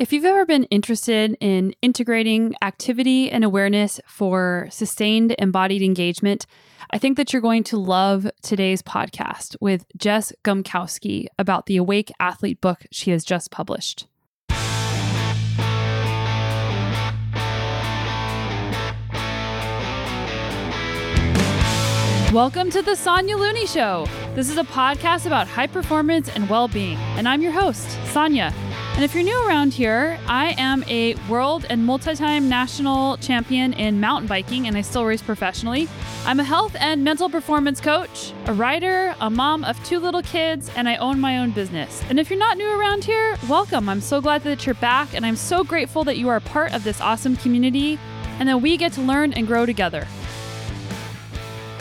If you've ever been interested in integrating activity and awareness for sustained embodied engagement, I think that you're going to love today's podcast with Jess Gumkowski about the Awake Athlete book she has just published. Welcome to the Sonya Looney Show. This is a podcast about high performance and well being, and I'm your host, Sonya. And if you're new around here, I am a world and multi time national champion in mountain biking, and I still race professionally. I'm a health and mental performance coach, a writer, a mom of two little kids, and I own my own business. And if you're not new around here, welcome. I'm so glad that you're back, and I'm so grateful that you are part of this awesome community and that we get to learn and grow together.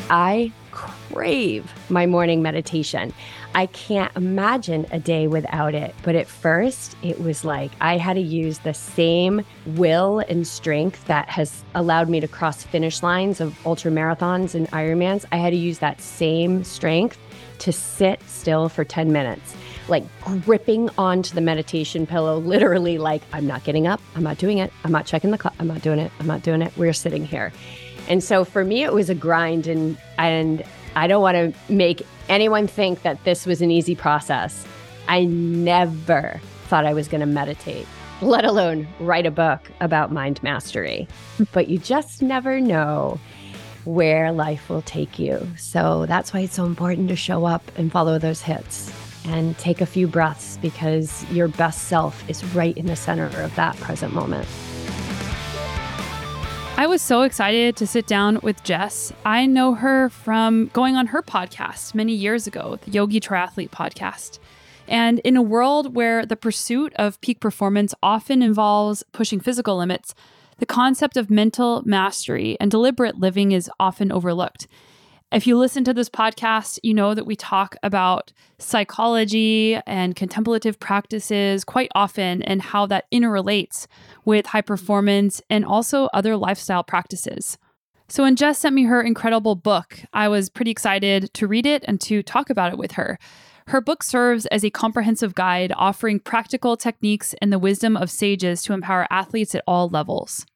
I crave my morning meditation. I can't imagine a day without it. But at first, it was like I had to use the same will and strength that has allowed me to cross finish lines of ultra marathons and Ironmans. I had to use that same strength to sit still for 10 minutes, like gripping onto the meditation pillow, literally, like, I'm not getting up. I'm not doing it. I'm not checking the clock. I'm not doing it. I'm not doing it. We're sitting here. And so for me, it was a grind and, and I don't want to make anyone think that this was an easy process. I never thought I was going to meditate, let alone write a book about mind mastery. but you just never know where life will take you. So that's why it's so important to show up and follow those hits and take a few breaths because your best self is right in the center of that present moment. I was so excited to sit down with Jess. I know her from going on her podcast many years ago, the Yogi Triathlete podcast. And in a world where the pursuit of peak performance often involves pushing physical limits, the concept of mental mastery and deliberate living is often overlooked. If you listen to this podcast, you know that we talk about psychology and contemplative practices quite often and how that interrelates with high performance and also other lifestyle practices. So, when Jess sent me her incredible book, I was pretty excited to read it and to talk about it with her. Her book serves as a comprehensive guide offering practical techniques and the wisdom of sages to empower athletes at all levels.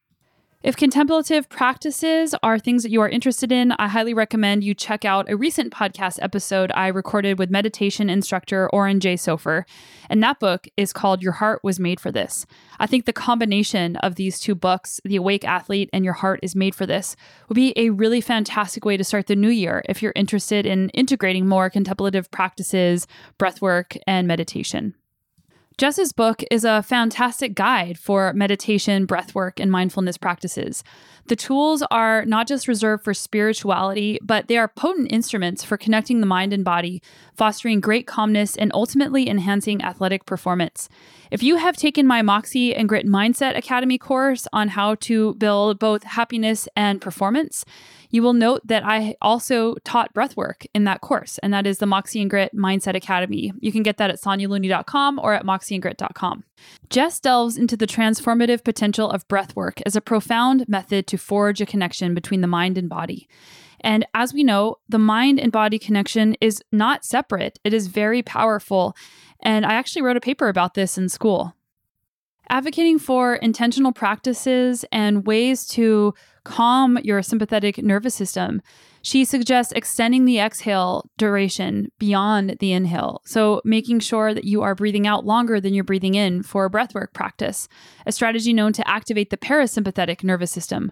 If contemplative practices are things that you are interested in, I highly recommend you check out a recent podcast episode I recorded with meditation instructor Oren J. Sofer. And that book is called Your Heart Was Made for This. I think the combination of these two books, The Awake Athlete and Your Heart is Made for This, would be a really fantastic way to start the new year if you're interested in integrating more contemplative practices, breathwork, and meditation. Jess's book is a fantastic guide for meditation, breathwork, and mindfulness practices. The tools are not just reserved for spirituality, but they are potent instruments for connecting the mind and body, fostering great calmness, and ultimately enhancing athletic performance. If you have taken my Moxie and Grit Mindset Academy course on how to build both happiness and performance, you will note that I also taught breathwork in that course, and that is the Moxie and Grit Mindset Academy. You can get that at sonyalooney.com or at moxieandgrit.com. Jess delves into the transformative potential of breathwork as a profound method to forge a connection between the mind and body. And as we know, the mind and body connection is not separate, it is very powerful. And I actually wrote a paper about this in school. Advocating for intentional practices and ways to calm your sympathetic nervous system, she suggests extending the exhale duration beyond the inhale. So, making sure that you are breathing out longer than you're breathing in for a breathwork practice, a strategy known to activate the parasympathetic nervous system.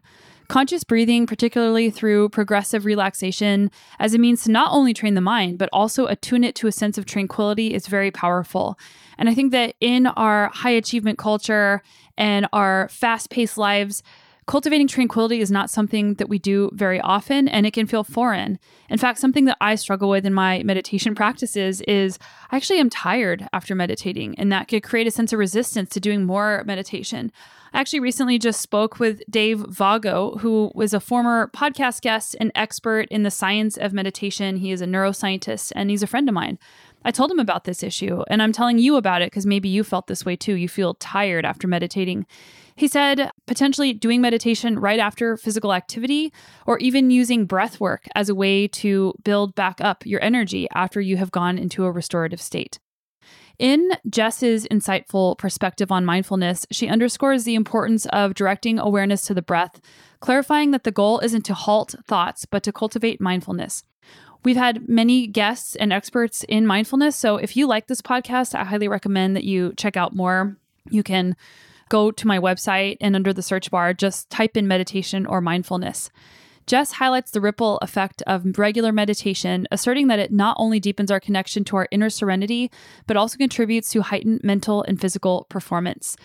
Conscious breathing, particularly through progressive relaxation, as a means to not only train the mind, but also attune it to a sense of tranquility, is very powerful. And I think that in our high achievement culture and our fast paced lives, cultivating tranquility is not something that we do very often and it can feel foreign. In fact, something that I struggle with in my meditation practices is I actually am tired after meditating, and that could create a sense of resistance to doing more meditation. I actually recently just spoke with Dave Vago, who was a former podcast guest and expert in the science of meditation. He is a neuroscientist and he's a friend of mine. I told him about this issue, and I'm telling you about it because maybe you felt this way too. You feel tired after meditating. He said potentially doing meditation right after physical activity or even using breath work as a way to build back up your energy after you have gone into a restorative state. In Jess's insightful perspective on mindfulness, she underscores the importance of directing awareness to the breath, clarifying that the goal isn't to halt thoughts, but to cultivate mindfulness. We've had many guests and experts in mindfulness. So if you like this podcast, I highly recommend that you check out more. You can go to my website and under the search bar, just type in meditation or mindfulness. Jess highlights the ripple effect of regular meditation, asserting that it not only deepens our connection to our inner serenity, but also contributes to heightened mental and physical performance.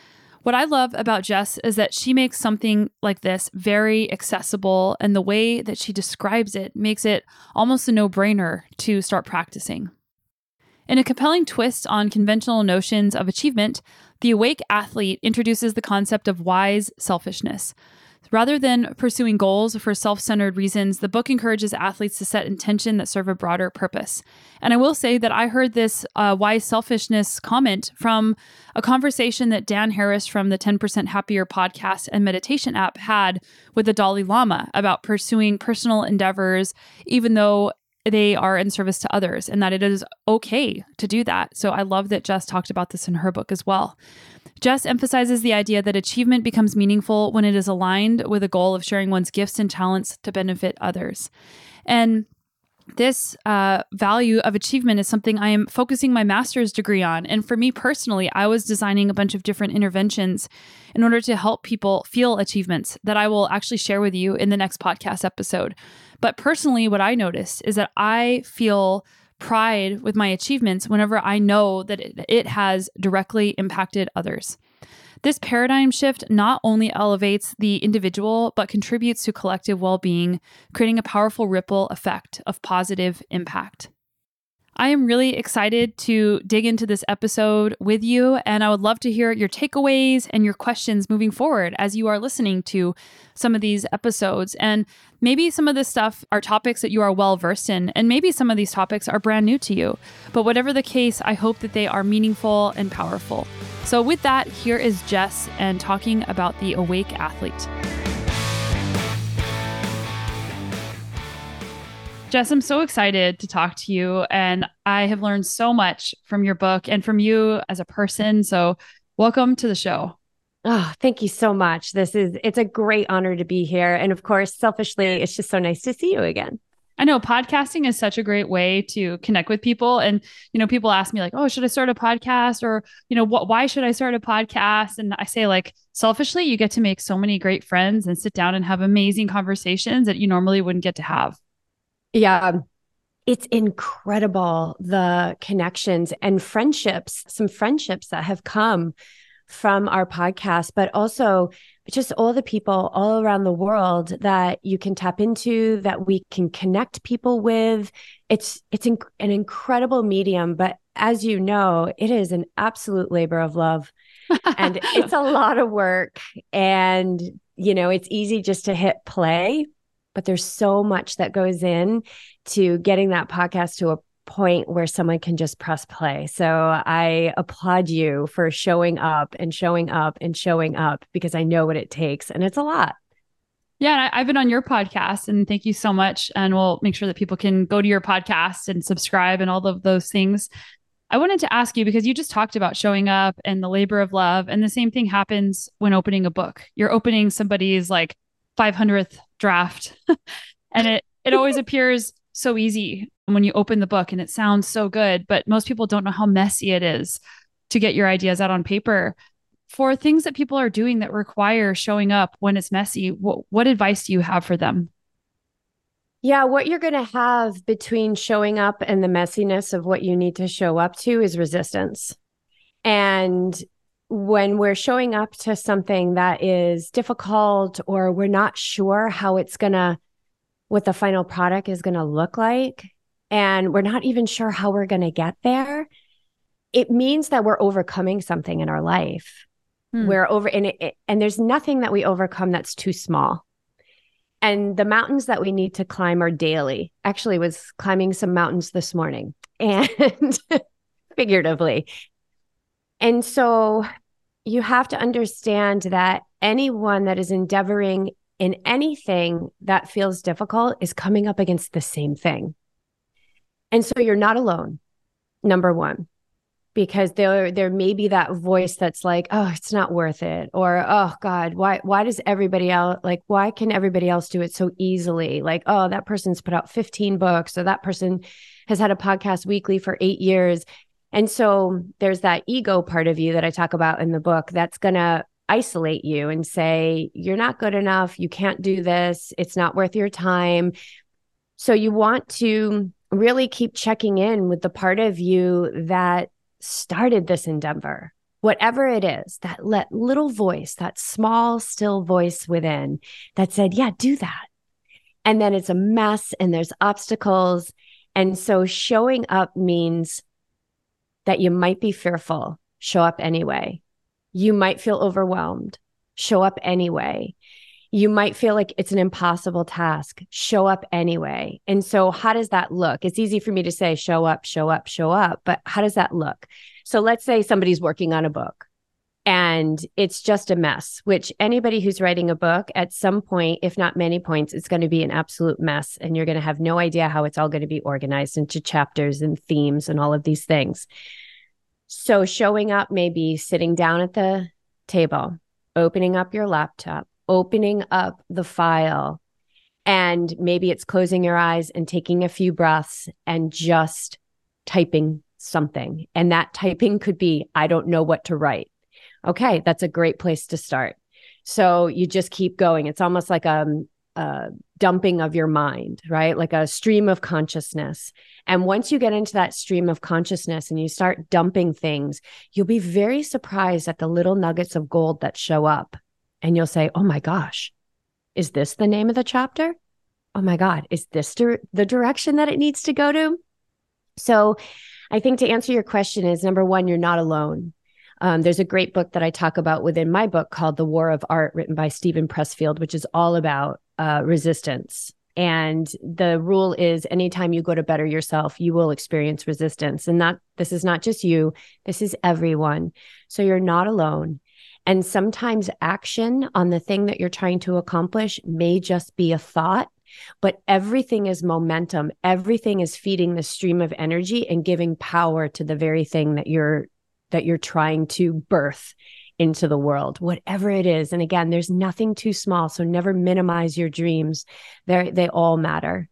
What I love about Jess is that she makes something like this very accessible, and the way that she describes it makes it almost a no brainer to start practicing. In a compelling twist on conventional notions of achievement, the Awake Athlete introduces the concept of wise selfishness. Rather than pursuing goals for self centered reasons, the book encourages athletes to set intention that serve a broader purpose. And I will say that I heard this uh, wise selfishness comment from a conversation that Dan Harris from the 10% Happier podcast and meditation app had with the Dalai Lama about pursuing personal endeavors, even though they are in service to others and that it is okay to do that. So I love that Jess talked about this in her book as well. Jess emphasizes the idea that achievement becomes meaningful when it is aligned with a goal of sharing one's gifts and talents to benefit others. And this uh, value of achievement is something I am focusing my master's degree on. And for me personally, I was designing a bunch of different interventions in order to help people feel achievements that I will actually share with you in the next podcast episode. But personally, what I noticed is that I feel pride with my achievements whenever I know that it, it has directly impacted others. This paradigm shift not only elevates the individual, but contributes to collective well being, creating a powerful ripple effect of positive impact. I am really excited to dig into this episode with you, and I would love to hear your takeaways and your questions moving forward as you are listening to some of these episodes. And maybe some of this stuff are topics that you are well versed in, and maybe some of these topics are brand new to you. But whatever the case, I hope that they are meaningful and powerful. So, with that, here is Jess and talking about the awake athlete. Jess, I'm so excited to talk to you. And I have learned so much from your book and from you as a person. So, welcome to the show. Oh, thank you so much. This is, it's a great honor to be here. And of course, selfishly, it's just so nice to see you again. I know podcasting is such a great way to connect with people. And, you know, people ask me, like, oh, should I start a podcast? Or, you know, what, why should I start a podcast? And I say, like, selfishly, you get to make so many great friends and sit down and have amazing conversations that you normally wouldn't get to have. Yeah. It's incredible the connections and friendships, some friendships that have come from our podcast, but also just all the people all around the world that you can tap into that we can connect people with. It's it's an incredible medium but as you know it is an absolute labor of love. And it's a lot of work and you know it's easy just to hit play but there's so much that goes in to getting that podcast to a point where someone can just press play. So I applaud you for showing up and showing up and showing up because I know what it takes and it's a lot. Yeah, I've been on your podcast and thank you so much. And we'll make sure that people can go to your podcast and subscribe and all of those things. I wanted to ask you because you just talked about showing up and the labor of love. And the same thing happens when opening a book. You're opening somebody's like 500th draft. And it it always appears so easy when you open the book and it sounds so good but most people don't know how messy it is to get your ideas out on paper. For things that people are doing that require showing up when it's messy what, what advice do you have for them? Yeah, what you're going to have between showing up and the messiness of what you need to show up to is resistance. And when we're showing up to something that is difficult or we're not sure how it's going to what the final product is going to look like and we're not even sure how we're going to get there it means that we're overcoming something in our life. Hmm. we're over and it, and there's nothing that we overcome that's too small. And the mountains that we need to climb are daily. Actually was climbing some mountains this morning and figuratively and so you have to understand that anyone that is endeavoring in anything that feels difficult is coming up against the same thing. And so you're not alone, number one. because there there may be that voice that's like oh it's not worth it or oh god why why does everybody else like why can everybody else do it so easily like oh that person's put out 15 books or that person has had a podcast weekly for 8 years and so there's that ego part of you that I talk about in the book that's going to isolate you and say you're not good enough you can't do this it's not worth your time so you want to really keep checking in with the part of you that started this endeavor, whatever it is, that let little voice, that small, still voice within that said, yeah, do that. And then it's a mess and there's obstacles. And so showing up means that you might be fearful, show up anyway. You might feel overwhelmed, show up anyway you might feel like it's an impossible task. Show up anyway. And so, how does that look? It's easy for me to say, show up, show up, show up, but how does that look? So, let's say somebody's working on a book and it's just a mess, which anybody who's writing a book at some point, if not many points, it's going to be an absolute mess. And you're going to have no idea how it's all going to be organized into chapters and themes and all of these things. So, showing up, maybe sitting down at the table, opening up your laptop opening up the file and maybe it's closing your eyes and taking a few breaths and just typing something. And that typing could be, I don't know what to write. Okay, that's a great place to start. So you just keep going. It's almost like a, um, a dumping of your mind, right? Like a stream of consciousness. And once you get into that stream of consciousness and you start dumping things, you'll be very surprised at the little nuggets of gold that show up and you'll say, Oh my gosh, is this the name of the chapter? Oh my God, is this the direction that it needs to go to? So I think to answer your question is number one, you're not alone. Um, there's a great book that I talk about within my book called The War of Art, written by Steven Pressfield, which is all about uh, resistance. And the rule is anytime you go to better yourself, you will experience resistance. And that this is not just you, this is everyone. So you're not alone. And sometimes action on the thing that you're trying to accomplish may just be a thought, but everything is momentum. Everything is feeding the stream of energy and giving power to the very thing that you're that you're trying to birth into the world, whatever it is. And again, there's nothing too small, so never minimize your dreams. They they all matter.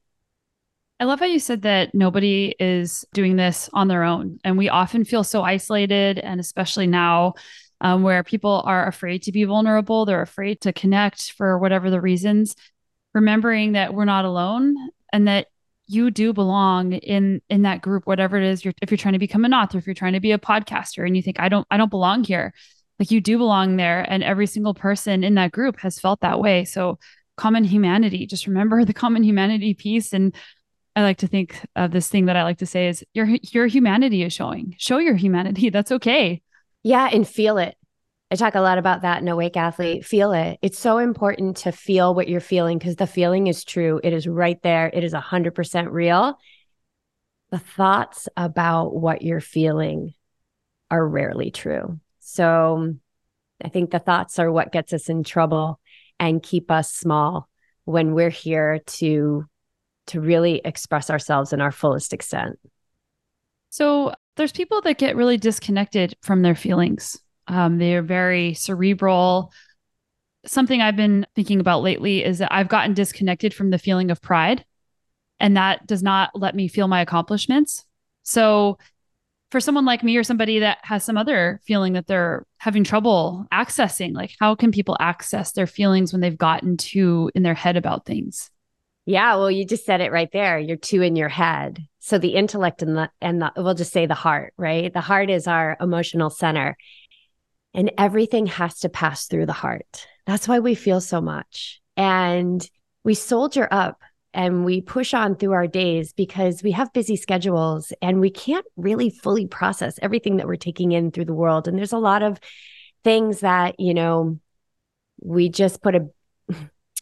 I love how you said that nobody is doing this on their own. And we often feel so isolated. And especially now um, where people are afraid to be vulnerable, they're afraid to connect for whatever the reasons. Remembering that we're not alone and that you do belong in in that group, whatever it is. You're, if you're trying to become an author, if you're trying to be a podcaster, and you think I don't, I don't belong here, like you do belong there, and every single person in that group has felt that way. So common humanity. Just remember the common humanity piece and I like to think of this thing that I like to say is your your humanity is showing. Show your humanity. That's okay. Yeah, and feel it. I talk a lot about that in Awake Athlete. Feel it. It's so important to feel what you're feeling because the feeling is true. It is right there. It is 100% real. The thoughts about what you're feeling are rarely true. So I think the thoughts are what gets us in trouble and keep us small when we're here to to really express ourselves in our fullest extent. So there's people that get really disconnected from their feelings. Um, they're very cerebral. Something I've been thinking about lately is that I've gotten disconnected from the feeling of pride, and that does not let me feel my accomplishments. So, for someone like me or somebody that has some other feeling that they're having trouble accessing, like how can people access their feelings when they've gotten too in their head about things? Yeah, well, you just said it right there. You're too in your head. So the intellect and the and the we'll just say the heart, right? The heart is our emotional center. And everything has to pass through the heart. That's why we feel so much. And we soldier up and we push on through our days because we have busy schedules and we can't really fully process everything that we're taking in through the world. And there's a lot of things that, you know, we just put a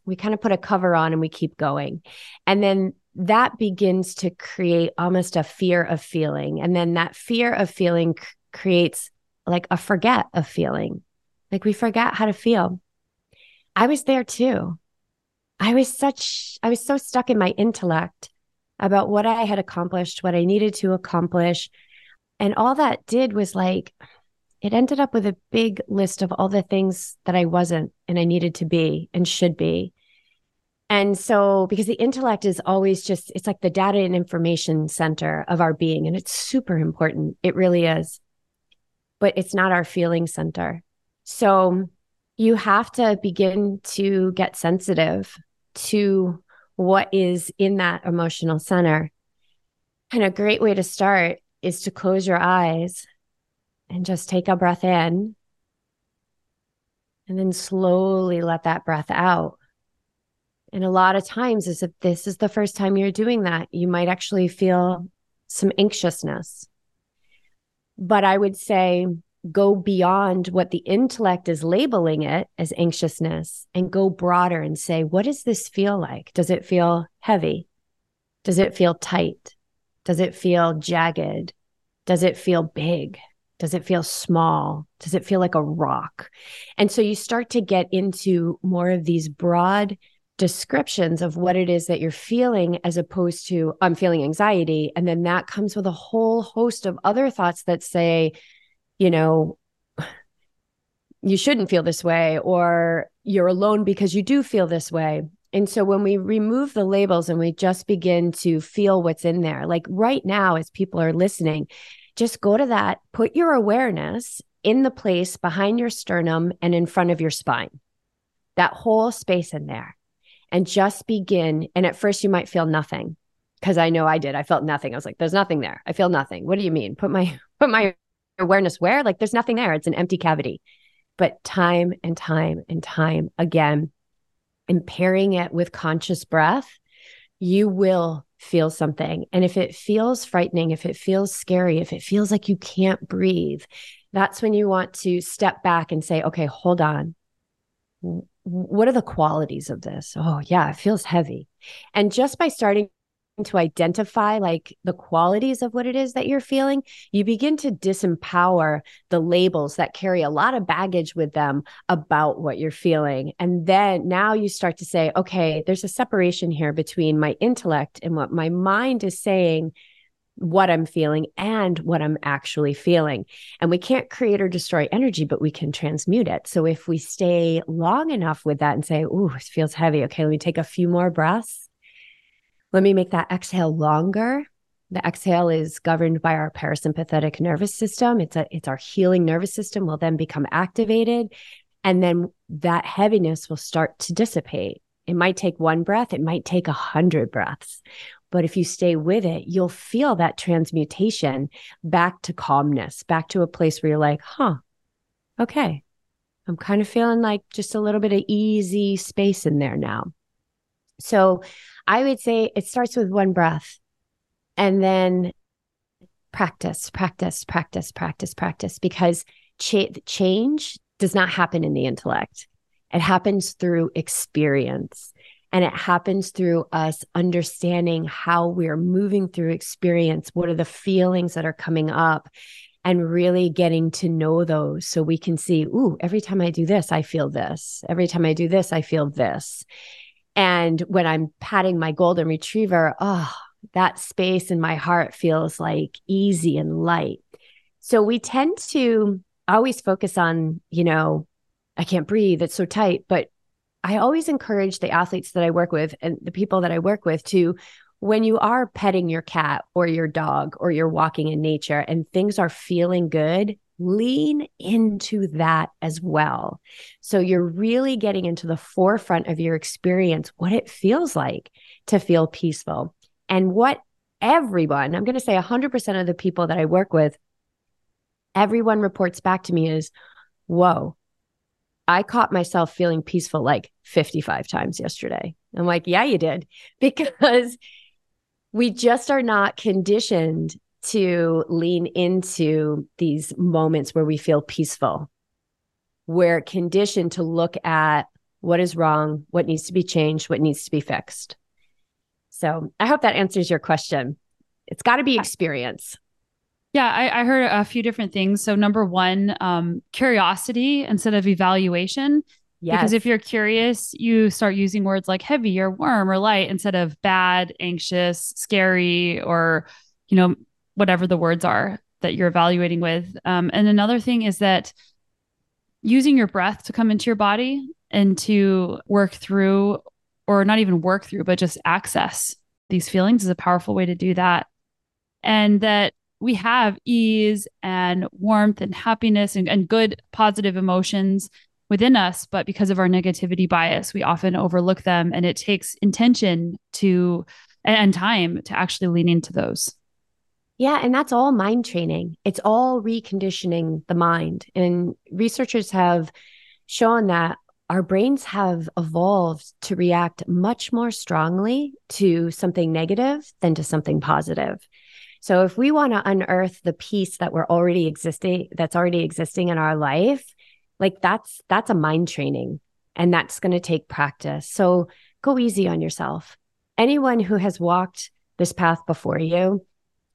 we kind of put a cover on and we keep going. And then that begins to create almost a fear of feeling. And then that fear of feeling c- creates like a forget of feeling. Like we forget how to feel. I was there too. I was such, I was so stuck in my intellect about what I had accomplished, what I needed to accomplish. And all that did was like, it ended up with a big list of all the things that I wasn't and I needed to be and should be. And so, because the intellect is always just, it's like the data and information center of our being, and it's super important. It really is. But it's not our feeling center. So, you have to begin to get sensitive to what is in that emotional center. And a great way to start is to close your eyes and just take a breath in and then slowly let that breath out. And a lot of times, as if this is the first time you're doing that, you might actually feel some anxiousness. But I would say go beyond what the intellect is labeling it as anxiousness and go broader and say, what does this feel like? Does it feel heavy? Does it feel tight? Does it feel jagged? Does it feel big? Does it feel small? Does it feel like a rock? And so you start to get into more of these broad descriptions of what it is that you're feeling as opposed to I'm feeling anxiety. And then that comes with a whole host of other thoughts that say, you know, you shouldn't feel this way, or you're alone because you do feel this way. And so when we remove the labels and we just begin to feel what's in there, like right now, as people are listening, just go to that, put your awareness in the place behind your sternum and in front of your spine, that whole space in there, and just begin. And at first, you might feel nothing because I know I did. I felt nothing. I was like, there's nothing there. I feel nothing. What do you mean? Put my, put my awareness where? Like, there's nothing there. It's an empty cavity. But time and time and time again, and pairing it with conscious breath, you will feel something. And if it feels frightening, if it feels scary, if it feels like you can't breathe, that's when you want to step back and say, okay, hold on. What are the qualities of this? Oh, yeah, it feels heavy. And just by starting to identify like the qualities of what it is that you're feeling, you begin to disempower the labels that carry a lot of baggage with them about what you're feeling. And then now you start to say, okay, there's a separation here between my intellect and what my mind is saying what I'm feeling and what I'm actually feeling. And we can't create or destroy energy, but we can transmute it. So if we stay long enough with that and say, Ooh, it feels heavy. Okay, let me take a few more breaths let me make that exhale longer. The exhale is governed by our parasympathetic nervous system. It's a it's our healing nervous system will then become activated and then that heaviness will start to dissipate. It might take one breath, it might take a hundred breaths. But if you stay with it, you'll feel that transmutation back to calmness, back to a place where you're like, huh, okay, I'm kind of feeling like just a little bit of easy space in there now. So I would say it starts with one breath and then practice, practice, practice, practice, practice, because cha- change does not happen in the intellect. It happens through experience. And it happens through us understanding how we're moving through experience. What are the feelings that are coming up? And really getting to know those so we can see, ooh, every time I do this, I feel this. Every time I do this, I feel this. And when I'm patting my golden retriever, oh, that space in my heart feels like easy and light. So we tend to always focus on, you know, I can't breathe, it's so tight. But I always encourage the athletes that I work with and the people that I work with to, when you are petting your cat or your dog or you're walking in nature and things are feeling good, lean into that as well. So you're really getting into the forefront of your experience, what it feels like to feel peaceful and what everyone, I'm going to say 100% of the people that I work with, everyone reports back to me is, whoa, I caught myself feeling peaceful like 55 times yesterday. I'm like, yeah, you did. Because we just are not conditioned to lean into these moments where we feel peaceful. We're conditioned to look at what is wrong, what needs to be changed, what needs to be fixed. So I hope that answers your question. It's got to be experience. Yeah, I, I, heard a few different things. So, number one, um, curiosity instead of evaluation. Yes. Because if you're curious, you start using words like heavy or warm or light instead of bad, anxious, scary, or, you know, whatever the words are. that you're evaluating with. Um, and another thing is that using your breath to come into your body and to work through, or not even work through, but just access these feelings is a powerful way to do that. And that we have ease and warmth and happiness and, and good positive emotions within us, but because of our negativity bias, we often overlook them. And it takes intention to and time to actually lean into those. Yeah, and that's all mind training. It's all reconditioning the mind. And researchers have shown that our brains have evolved to react much more strongly to something negative than to something positive. So if we want to unearth the peace that we're already existing that's already existing in our life, like that's that's a mind training and that's going to take practice. So go easy on yourself. Anyone who has walked this path before you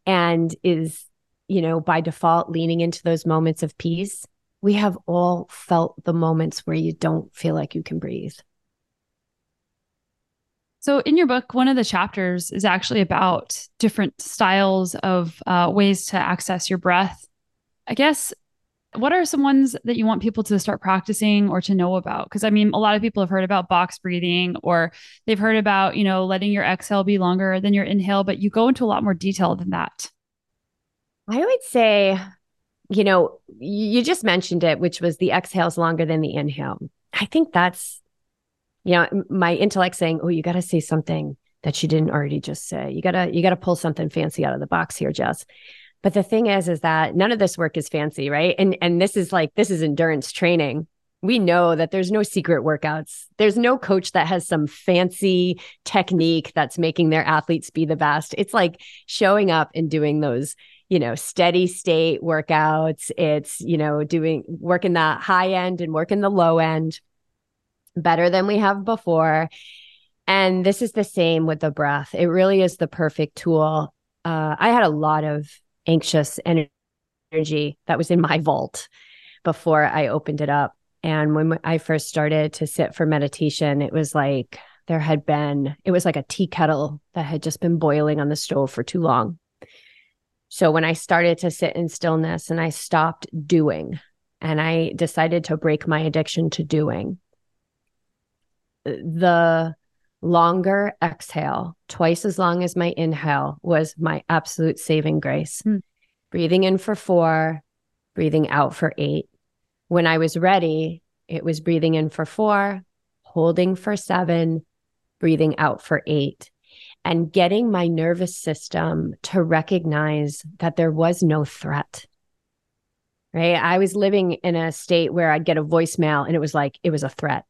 and is you know by default leaning into those moments of peace we have all felt the moments where you don't feel like you can breathe so, in your book, one of the chapters is actually about different styles of uh, ways to access your breath. I guess what are some ones that you want people to start practicing or to know about? Because I mean, a lot of people have heard about box breathing or they've heard about, you know, letting your exhale be longer than your inhale, but you go into a lot more detail than that. I would say, you know, you just mentioned it, which was the exhales longer than the inhale. I think that's, you know, my intellect saying, oh, you got to say something that you didn't already just say. You got to, you got to pull something fancy out of the box here, Jess. But the thing is, is that none of this work is fancy, right? And and this is like this is endurance training. We know that there's no secret workouts. There's no coach that has some fancy technique that's making their athletes be the best. It's like showing up and doing those, you know, steady state workouts. It's, you know, doing working the high end and working the low end better than we have before. And this is the same with the breath. It really is the perfect tool. Uh, I had a lot of anxious energy that was in my vault before I opened it up. And when I first started to sit for meditation, it was like there had been, it was like a tea kettle that had just been boiling on the stove for too long. So when I started to sit in stillness and I stopped doing and I decided to break my addiction to doing, the longer exhale, twice as long as my inhale, was my absolute saving grace. Mm. Breathing in for four, breathing out for eight. When I was ready, it was breathing in for four, holding for seven, breathing out for eight, and getting my nervous system to recognize that there was no threat. Right. I was living in a state where I'd get a voicemail and it was like, it was a threat.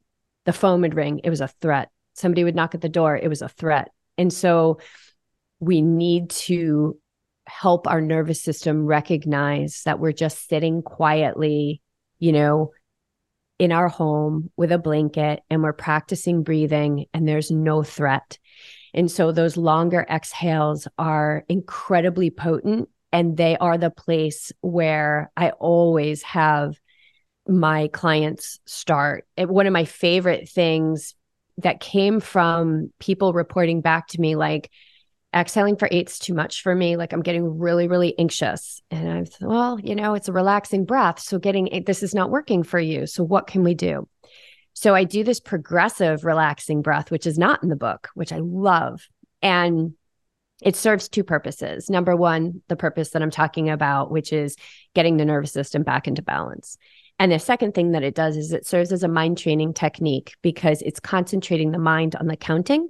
The phone would ring, it was a threat somebody would knock at the door, it was a threat. And so we need to help our nervous system recognize that we're just sitting quietly, you know, in our home with a blanket and we're practicing breathing and there's no threat. And so those longer exhales are incredibly potent and they are the place where I always have my clients start. One of my favorite things that came from people reporting back to me like exhaling for eight's too much for me. Like i'm getting really really anxious. And I'm, well you know it's a relaxing breath. So getting this is not working for you. So what can we do? So i do this progressive relaxing breath which is not in the book which i love. And it serves two purposes. Number one the purpose that i'm talking about which is getting the nervous system back into balance and the second thing that it does is it serves as a mind training technique because it's concentrating the mind on the counting.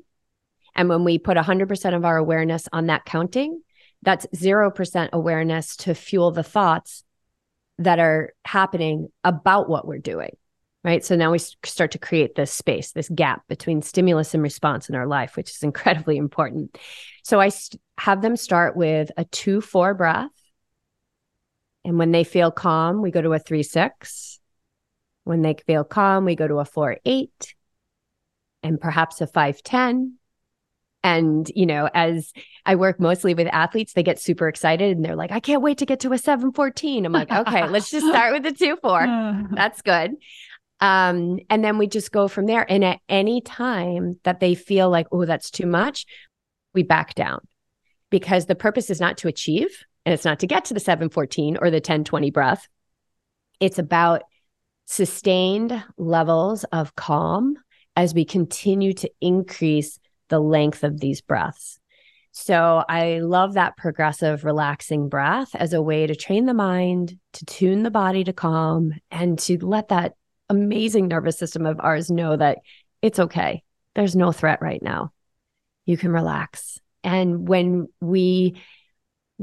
And when we put 100% of our awareness on that counting, that's 0% awareness to fuel the thoughts that are happening about what we're doing. Right. So now we start to create this space, this gap between stimulus and response in our life, which is incredibly important. So I have them start with a 2 4 breath and when they feel calm, we go to a three six. When they feel calm, we go to a four eight and perhaps a five ten. And, you know, as I work mostly with athletes, they get super excited and they're like, I can't wait to get to a 714. I'm like, okay, let's just start with the two four. That's good. Um, and then we just go from there. And at any time that they feel like, oh, that's too much, we back down because the purpose is not to achieve And it's not to get to the 714 or the 1020 breath. It's about sustained levels of calm as we continue to increase the length of these breaths. So I love that progressive, relaxing breath as a way to train the mind, to tune the body to calm, and to let that amazing nervous system of ours know that it's okay. There's no threat right now. You can relax. And when we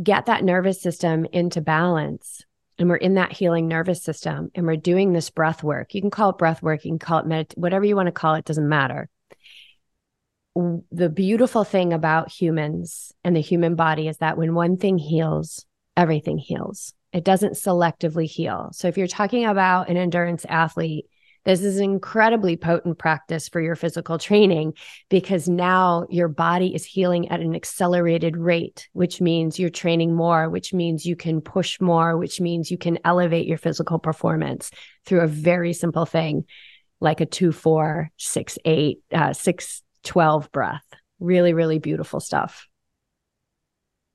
get that nervous system into balance, and we're in that healing nervous system and we're doing this breath work. You can call it breath work, you can call it medit- whatever you want to call it, doesn't matter. The beautiful thing about humans and the human body is that when one thing heals, everything heals. It doesn't selectively heal. So if you're talking about an endurance athlete this is an incredibly potent practice for your physical training because now your body is healing at an accelerated rate, which means you're training more, which means you can push more, which means you can elevate your physical performance through a very simple thing like a two, four, six, eight, uh, six, 12 breath. Really, really beautiful stuff.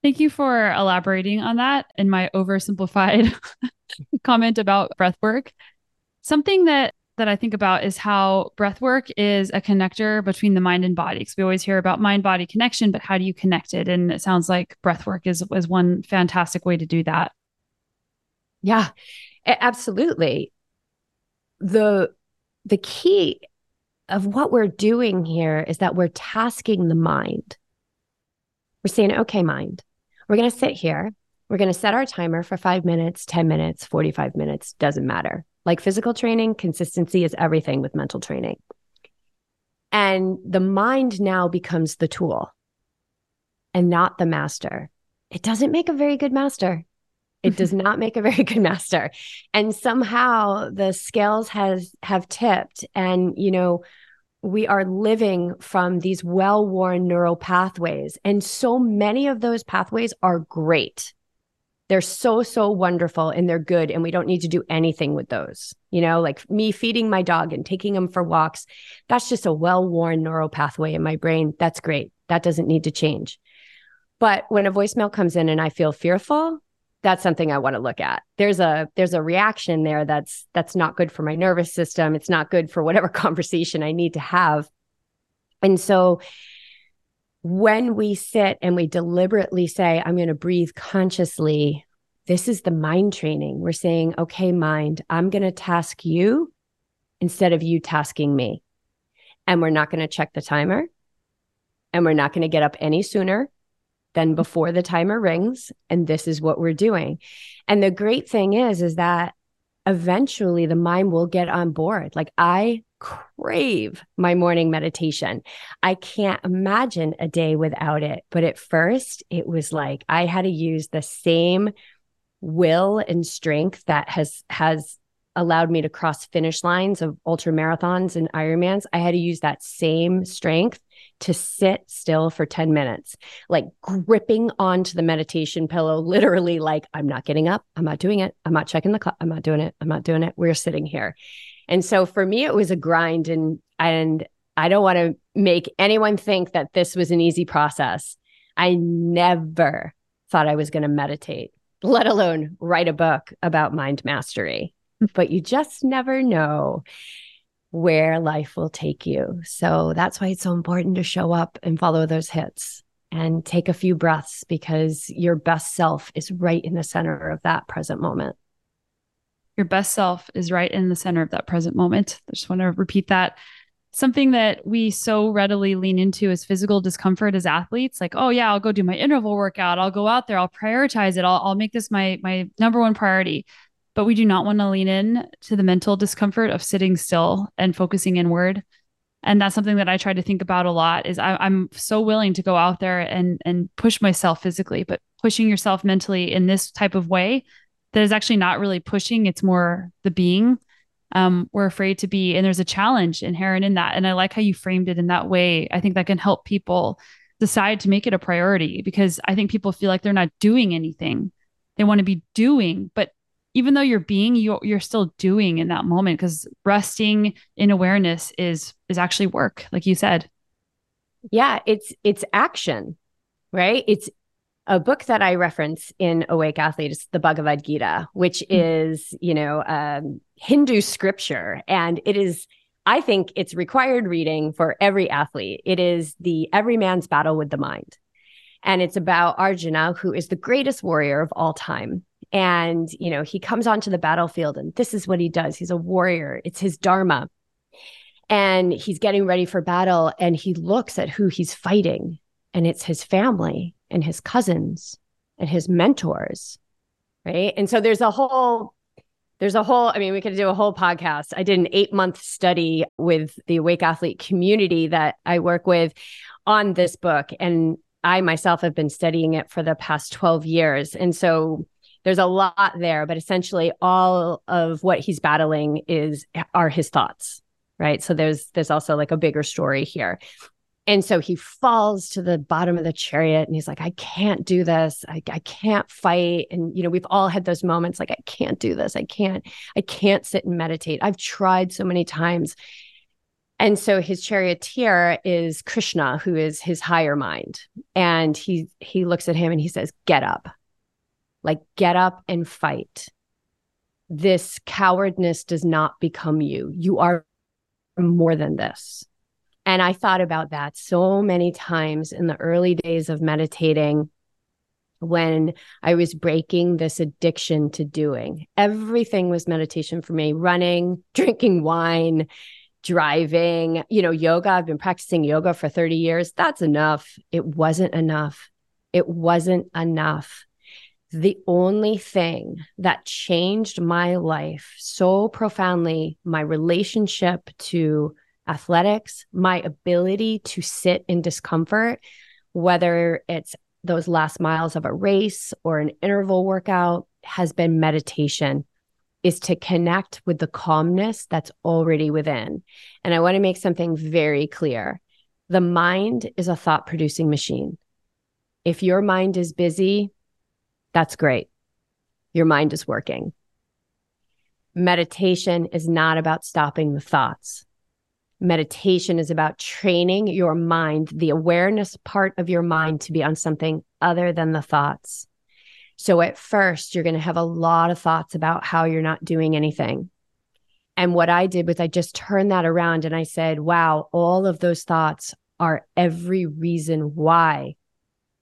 Thank you for elaborating on that in my oversimplified comment about breath work. Something that that I think about is how breath work is a connector between the mind and body. Because we always hear about mind body connection, but how do you connect it? And it sounds like breath work is, is one fantastic way to do that. Yeah, absolutely. The the key of what we're doing here is that we're tasking the mind. We're saying, okay, mind, we're going to sit here. We're going to set our timer for five minutes, 10 minutes, 45 minutes, doesn't matter. Like physical training, consistency is everything with mental training. And the mind now becomes the tool and not the master. It doesn't make a very good master. It does not make a very good master. And somehow the scales has have tipped and you know we are living from these well-worn neural pathways and so many of those pathways are great. They're so, so wonderful and they're good. And we don't need to do anything with those. You know, like me feeding my dog and taking him for walks. That's just a well worn neural pathway in my brain. That's great. That doesn't need to change. But when a voicemail comes in and I feel fearful, that's something I want to look at. There's a there's a reaction there that's that's not good for my nervous system. It's not good for whatever conversation I need to have. And so when we sit and we deliberately say, I'm going to breathe consciously, this is the mind training. We're saying, okay, mind, I'm going to task you instead of you tasking me. And we're not going to check the timer. And we're not going to get up any sooner than before the timer rings. And this is what we're doing. And the great thing is, is that eventually the mind will get on board. Like I crave my morning meditation. I can't imagine a day without it. But at first, it was like I had to use the same will and strength that has has allowed me to cross finish lines of ultra marathons and Ironmans. I had to use that same strength to sit still for 10 minutes, like gripping onto the meditation pillow, literally like, I'm not getting up. I'm not doing it. I'm not checking the clock. I'm not doing it. I'm not doing it. We're sitting here. And so for me, it was a grind and, and I don't want to make anyone think that this was an easy process. I never thought I was going to meditate, let alone write a book about mind mastery. But you just never know where life will take you. So that's why it's so important to show up and follow those hits and take a few breaths because your best self is right in the center of that present moment your best self is right in the center of that present moment. I just want to repeat that. Something that we so readily lean into is physical discomfort as athletes. Like, oh yeah, I'll go do my interval workout. I'll go out there. I'll prioritize it. I'll, I'll make this my my number one priority. But we do not want to lean in to the mental discomfort of sitting still and focusing inward. And that's something that I try to think about a lot. Is I, I'm so willing to go out there and and push myself physically, but pushing yourself mentally in this type of way that is actually not really pushing it's more the being. Um, we're afraid to be and there's a challenge inherent in that and i like how you framed it in that way. I think that can help people decide to make it a priority because i think people feel like they're not doing anything. They want to be doing but even though you're being you're, you're still doing in that moment because resting in awareness is is actually work like you said. Yeah it's it's action right? It's a book that I reference in Awake Athlete is the Bhagavad Gita, which mm-hmm. is, you know, um, Hindu scripture. And it is, I think it's required reading for every athlete. It is the every man's battle with the mind. And it's about Arjuna, who is the greatest warrior of all time. And, you know, he comes onto the battlefield and this is what he does. He's a warrior, it's his dharma. And he's getting ready for battle and he looks at who he's fighting, and it's his family and his cousins and his mentors right? And so there's a whole there's a whole i mean we could do a whole podcast. I did an eight month study with the awake athlete community that i work with on this book and i myself have been studying it for the past 12 years. And so there's a lot there but essentially all of what he's battling is are his thoughts right? So there's there's also like a bigger story here and so he falls to the bottom of the chariot and he's like, I can't do this. I, I can't fight. And, you know, we've all had those moments like, I can't do this. I can't, I can't sit and meditate. I've tried so many times. And so his charioteer is Krishna, who is his higher mind. And he he looks at him and he says, Get up. Like get up and fight. This cowardness does not become you. You are more than this. And I thought about that so many times in the early days of meditating when I was breaking this addiction to doing. Everything was meditation for me running, drinking wine, driving, you know, yoga. I've been practicing yoga for 30 years. That's enough. It wasn't enough. It wasn't enough. The only thing that changed my life so profoundly, my relationship to athletics, my ability to sit in discomfort, whether it's those last miles of a race or an interval workout, has been meditation, is to connect with the calmness that's already within. And I want to make something very clear the mind is a thought producing machine. If your mind is busy, that's great. Your mind is working. Meditation is not about stopping the thoughts meditation is about training your mind, the awareness part of your mind to be on something other than the thoughts. So at first, you're going to have a lot of thoughts about how you're not doing anything. And what I did was I just turned that around and I said, wow, all of those thoughts are every reason why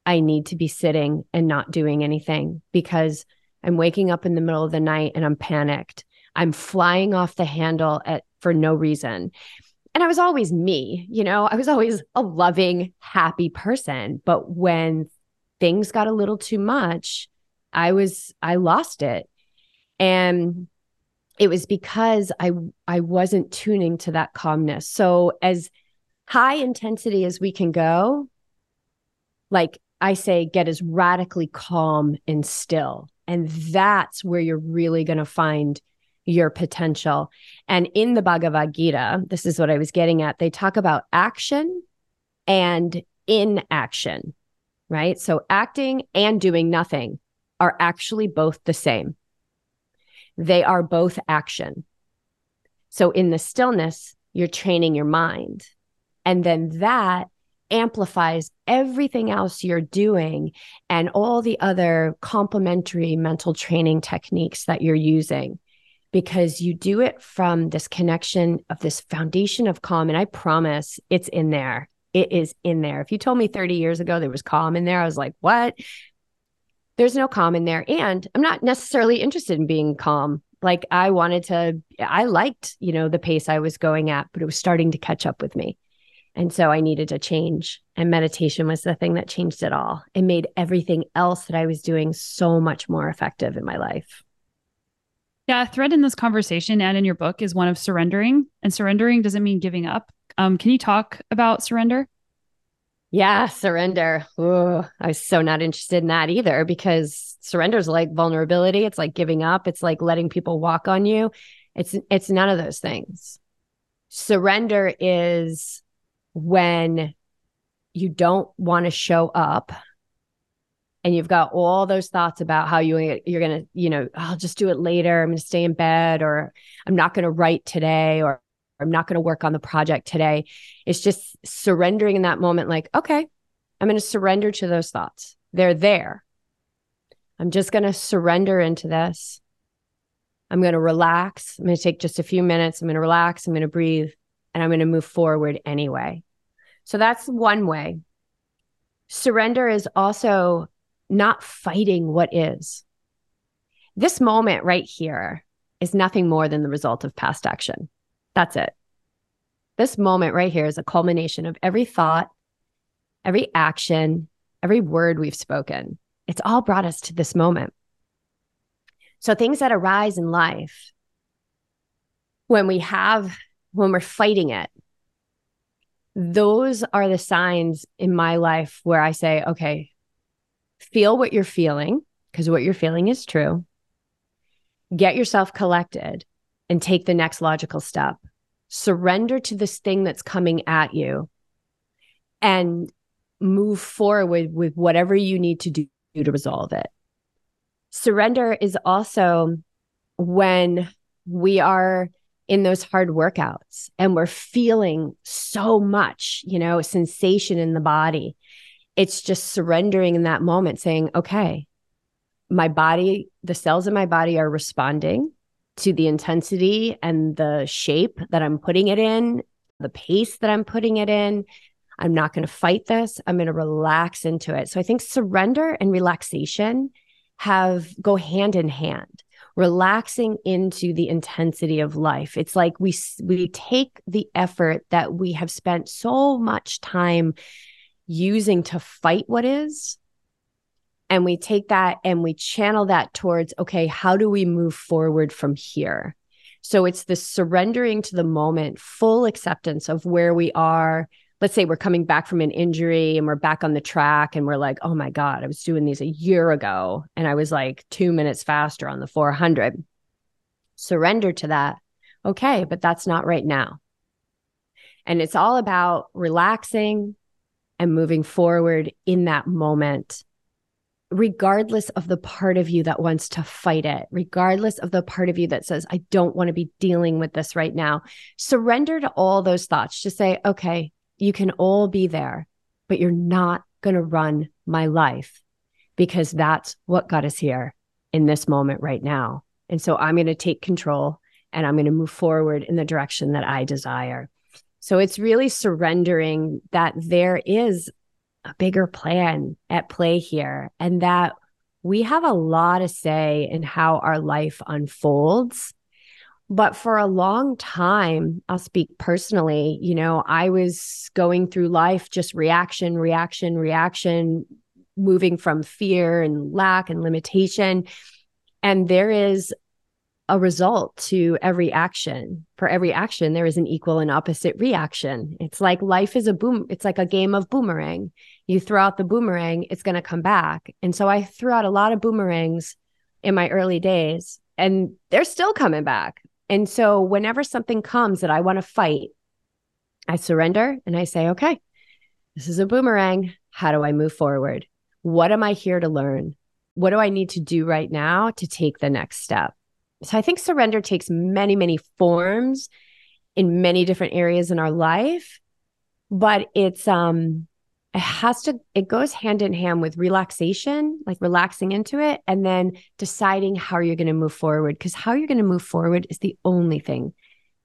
I need to be sitting and not doing anything because I'm waking up in the middle of the night and I'm panicked. I'm flying off the handle at for no reason and I was always me, you know, I was always a loving, happy person. But when things got a little too much, I was, I lost it. And it was because I, I wasn't tuning to that calmness. So, as high intensity as we can go, like I say, get as radically calm and still. And that's where you're really going to find your potential. And in the Bhagavad Gita, this is what I was getting at. They talk about action and inaction, right? So acting and doing nothing are actually both the same. They are both action. So in the stillness, you're training your mind. And then that amplifies everything else you're doing and all the other complementary mental training techniques that you're using because you do it from this connection of this foundation of calm. And I promise it's in there. It is in there. If you told me 30 years ago there was calm in there, I was like, what? There's no calm in there. And I'm not necessarily interested in being calm. Like I wanted to, I liked, you know, the pace I was going at, but it was starting to catch up with me. And so I needed to change. And meditation was the thing that changed it all. It made everything else that I was doing so much more effective in my life. Yeah, a thread in this conversation and in your book is one of surrendering, and surrendering doesn't mean giving up. Um, can you talk about surrender? Yeah, surrender. Ooh, I was so not interested in that either because surrender is like vulnerability. It's like giving up. It's like letting people walk on you. It's it's none of those things. Surrender is when you don't want to show up and you've got all those thoughts about how you you're going to you know oh, I'll just do it later I'm going to stay in bed or I'm not going to write today or I'm not going to work on the project today it's just surrendering in that moment like okay I'm going to surrender to those thoughts They're there. I'm just going to surrender into this. I'm going to relax. I'm going to take just a few minutes. I'm going to relax. I'm going to breathe and I'm going to move forward anyway. So that's one way. Surrender is also not fighting what is. This moment right here is nothing more than the result of past action. That's it. This moment right here is a culmination of every thought, every action, every word we've spoken. It's all brought us to this moment. So things that arise in life, when we have, when we're fighting it, those are the signs in my life where I say, okay, feel what you're feeling, because what you're feeling is true. Get yourself collected and take the next logical step. Surrender to this thing that's coming at you and move forward with whatever you need to do to resolve it. Surrender is also when we are in those hard workouts and we're feeling so much, you know, sensation in the body. It's just surrendering in that moment, saying, okay, my body, the cells in my body are responding to the intensity and the shape that I'm putting it in, the pace that I'm putting it in. I'm not going to fight this. I'm going to relax into it. So I think surrender and relaxation have go hand in hand. Relaxing into the intensity of life. It's like we we take the effort that we have spent so much time using to fight what is and we take that and we channel that towards okay, how do we move forward from here? So it's the surrendering to the moment, full acceptance of where we are, let's say we're coming back from an injury and we're back on the track and we're like, oh my God, I was doing these a year ago and I was like two minutes faster on the 400. Surrender to that. Okay, but that's not right now. And it's all about relaxing and moving forward in that moment, regardless of the part of you that wants to fight it, regardless of the part of you that says, I don't want to be dealing with this right now. Surrender to all those thoughts. Just say, okay, you can all be there, but you're not going to run my life because that's what got us here in this moment right now. And so I'm going to take control and I'm going to move forward in the direction that I desire. So it's really surrendering that there is a bigger plan at play here and that we have a lot to say in how our life unfolds but for a long time, I'll speak personally, you know, I was going through life just reaction, reaction, reaction, moving from fear and lack and limitation. And there is a result to every action. For every action, there is an equal and opposite reaction. It's like life is a boom, it's like a game of boomerang. You throw out the boomerang, it's going to come back. And so I threw out a lot of boomerangs in my early days, and they're still coming back. And so whenever something comes that I want to fight, I surrender and I say, okay, this is a boomerang. How do I move forward? What am I here to learn? What do I need to do right now to take the next step? So I think surrender takes many, many forms in many different areas in our life, but it's um it has to it goes hand in hand with relaxation like relaxing into it and then deciding how you're going to move forward because how you're going to move forward is the only thing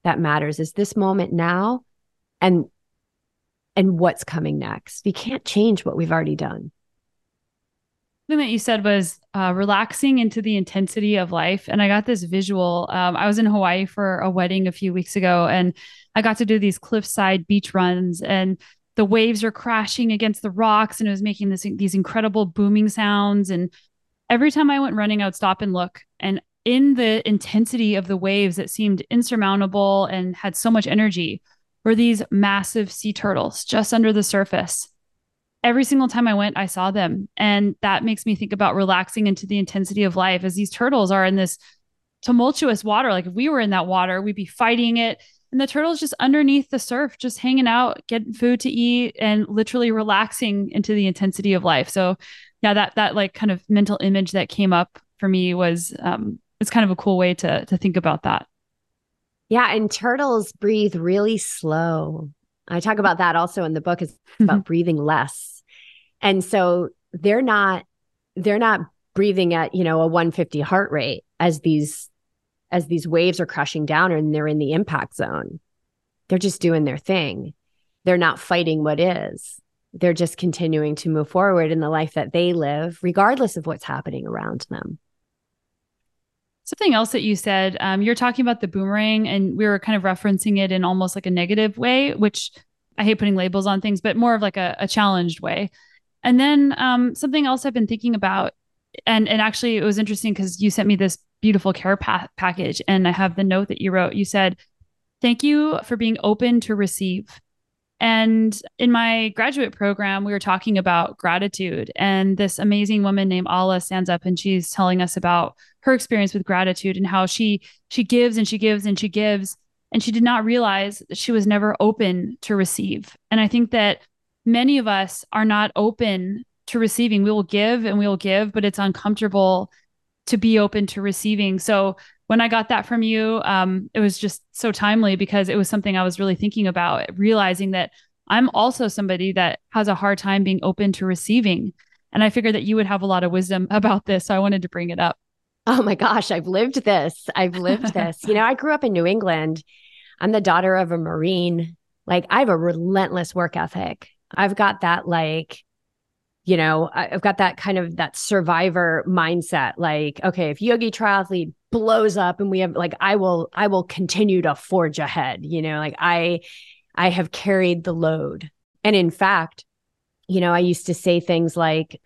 that matters is this moment now and and what's coming next. We can't change what we've already done thing that you said was uh, relaxing into the intensity of life. And I got this visual. Um, I was in Hawaii for a wedding a few weeks ago, and I got to do these cliffside beach runs. And the waves are crashing against the rocks and it was making this these incredible booming sounds and every time i went running i would stop and look and in the intensity of the waves that seemed insurmountable and had so much energy were these massive sea turtles just under the surface every single time i went i saw them and that makes me think about relaxing into the intensity of life as these turtles are in this tumultuous water like if we were in that water we'd be fighting it and the turtle's just underneath the surf, just hanging out, getting food to eat, and literally relaxing into the intensity of life. So, yeah, that that like kind of mental image that came up for me was um, it's kind of a cool way to to think about that. Yeah, and turtles breathe really slow. I talk about that also in the book. Is about breathing less, and so they're not they're not breathing at you know a 150 heart rate as these as these waves are crashing down and they're in the impact zone. They're just doing their thing. They're not fighting what is. They're just continuing to move forward in the life that they live regardless of what's happening around them. Something else that you said, um, you're talking about the boomerang, and we were kind of referencing it in almost like a negative way, which I hate putting labels on things, but more of like a, a challenged way. And then um, something else I've been thinking about, and and actually it was interesting because you sent me this beautiful care pa- package, and I have the note that you wrote. You said, "Thank you for being open to receive." And in my graduate program, we were talking about gratitude, and this amazing woman named Ala stands up and she's telling us about her experience with gratitude and how she she gives and she gives and she gives and she did not realize that she was never open to receive. And I think that many of us are not open to receiving. We will give and we will give, but it's uncomfortable to be open to receiving. So when I got that from you, um, it was just so timely because it was something I was really thinking about, realizing that I'm also somebody that has a hard time being open to receiving. And I figured that you would have a lot of wisdom about this. So I wanted to bring it up. Oh my gosh, I've lived this. I've lived this. you know, I grew up in New England. I'm the daughter of a Marine. Like, I have a relentless work ethic. I've got that, like, you know, I've got that kind of that survivor mindset. Like, okay, if Yogi Triathlete blows up and we have like, I will, I will continue to forge ahead. You know, like I, I have carried the load. And in fact, you know, I used to say things like,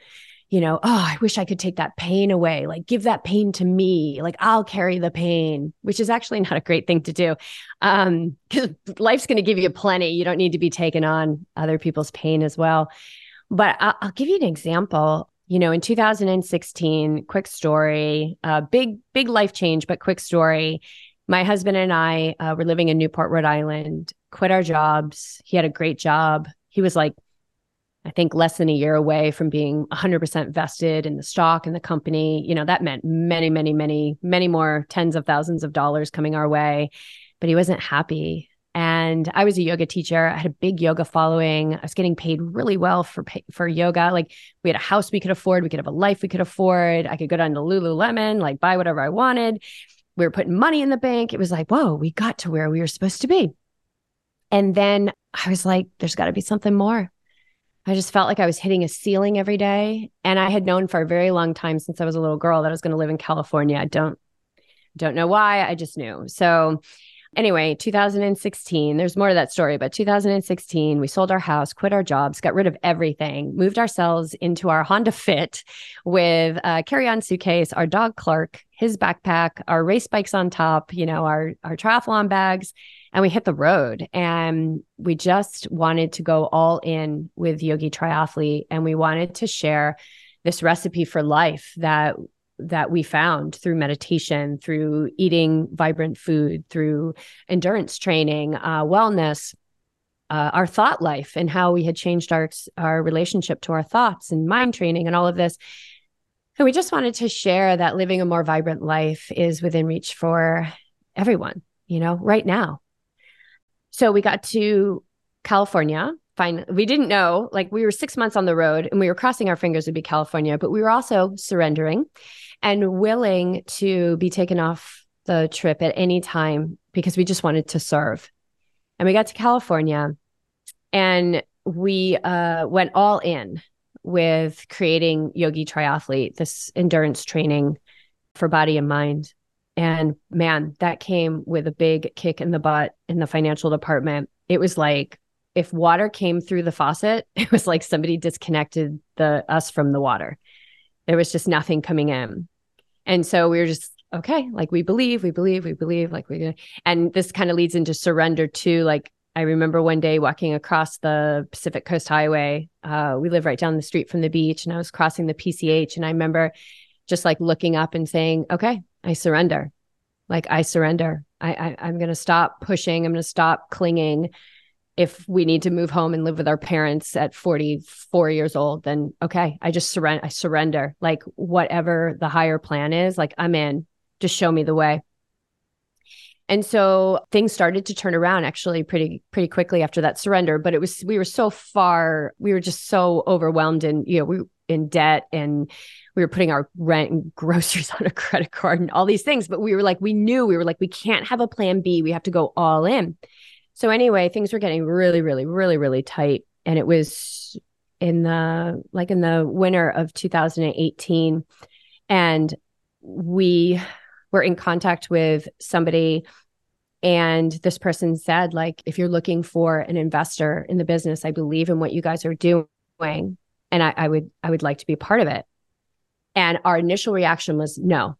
you know, oh, I wish I could take that pain away. Like, give that pain to me. Like, I'll carry the pain, which is actually not a great thing to do. Um, because life's going to give you plenty. You don't need to be taking on other people's pain as well. But I'll, I'll give you an example. You know, in 2016, quick story, uh, big, big life change, but quick story. My husband and I uh, were living in Newport, Rhode Island, quit our jobs. He had a great job. He was like I think less than a year away from being 100% vested in the stock and the company. You know, that meant many, many, many, many more tens of thousands of dollars coming our way. But he wasn't happy. And I was a yoga teacher. I had a big yoga following. I was getting paid really well for for yoga. Like we had a house we could afford. We could have a life we could afford. I could go down to Lululemon, like buy whatever I wanted. We were putting money in the bank. It was like, whoa, we got to where we were supposed to be. And then I was like, there's got to be something more I just felt like I was hitting a ceiling every day. And I had known for a very long time since I was a little girl that I was going to live in California. I don't don't know why. I just knew. So anyway, 2016, there's more to that story, but 2016, we sold our house, quit our jobs, got rid of everything, moved ourselves into our Honda Fit with a carry-on suitcase, our dog Clark, his backpack, our race bikes on top, you know, our our triathlon bags, and we hit the road and we just wanted to go all in with Yogi Triathlete and we wanted to share this recipe for life that that we found through meditation, through eating vibrant food, through endurance training, uh, wellness, uh, our thought life, and how we had changed our our relationship to our thoughts and mind training and all of this. And we just wanted to share that living a more vibrant life is within reach for everyone, you know, right now. So we got to California. Fine. We didn't know, like, we were six months on the road and we were crossing our fingers would be California, but we were also surrendering and willing to be taken off the trip at any time because we just wanted to serve. And we got to California and we uh, went all in with creating Yogi Triathlete, this endurance training for body and mind. And man, that came with a big kick in the butt in the financial department. It was like if water came through the faucet, it was like somebody disconnected the us from the water. There was just nothing coming in. And so we were just okay, like we believe, we believe, we believe, like we and this kind of leads into surrender too. Like I remember one day walking across the Pacific Coast Highway. Uh, we live right down the street from the beach, and I was crossing the PCH, and I remember just like looking up and saying, "Okay, I surrender. Like I surrender. I, I I'm going to stop pushing. I'm going to stop clinging. If we need to move home and live with our parents at 44 years old, then okay, I just surrender. I surrender. Like whatever the higher plan is, like I'm in. Just show me the way. And so things started to turn around actually pretty pretty quickly after that surrender. But it was we were so far, we were just so overwhelmed, and you know we in debt and we were putting our rent and groceries on a credit card and all these things. But we were like, we knew we were like, we can't have a plan B. We have to go all in. So anyway, things were getting really, really, really, really tight. And it was in the like in the winter of 2018. And we were in contact with somebody and this person said like if you're looking for an investor in the business i believe in what you guys are doing and I, I would i would like to be part of it. And our initial reaction was no.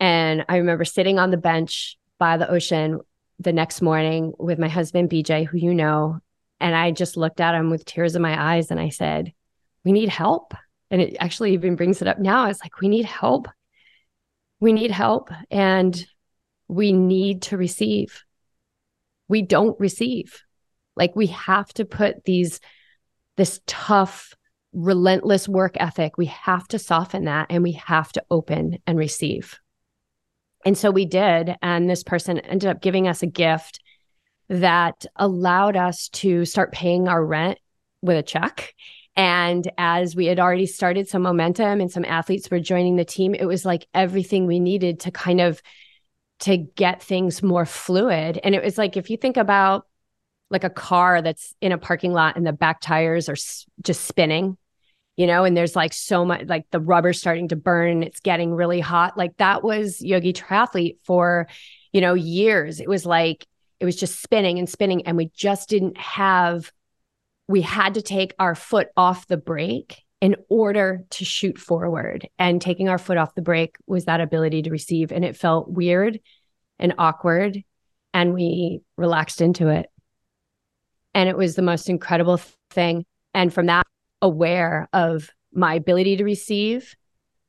And i remember sitting on the bench by the ocean the next morning with my husband bj who you know and i just looked at him with tears in my eyes and i said we need help. And it actually even brings it up now. It's like we need help. We need help and we need to receive. We don't receive. Like we have to put these, this tough, relentless work ethic, we have to soften that and we have to open and receive. And so we did. And this person ended up giving us a gift that allowed us to start paying our rent with a check. And as we had already started some momentum and some athletes were joining the team, it was like everything we needed to kind of to get things more fluid. And it was like, if you think about like a car that's in a parking lot and the back tires are just spinning, you know, and there's like so much, like the rubber's starting to burn, it's getting really hot. Like that was Yogi Triathlete for, you know, years. It was like, it was just spinning and spinning. And we just didn't have, we had to take our foot off the brake in order to shoot forward. And taking our foot off the brake was that ability to receive. And it felt weird and awkward. And we relaxed into it. And it was the most incredible thing. And from that, aware of my ability to receive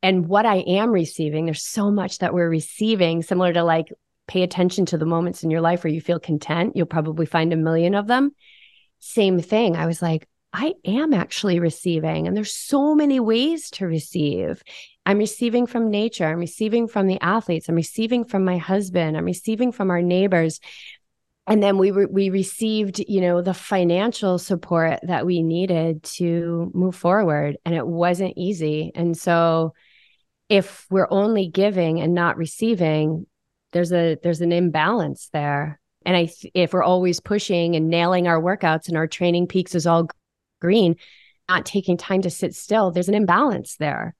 and what I am receiving. There's so much that we're receiving, similar to like pay attention to the moments in your life where you feel content. You'll probably find a million of them. Same thing. I was like, I am actually receiving. And there's so many ways to receive. I'm receiving from nature. I'm receiving from the athletes. I'm receiving from my husband. I'm receiving from our neighbors. And then we re- we received, you know, the financial support that we needed to move forward, and it wasn't easy. And so, if we're only giving and not receiving, there's a there's an imbalance there. And I, if we're always pushing and nailing our workouts and our training peaks is all green, not taking time to sit still, there's an imbalance there.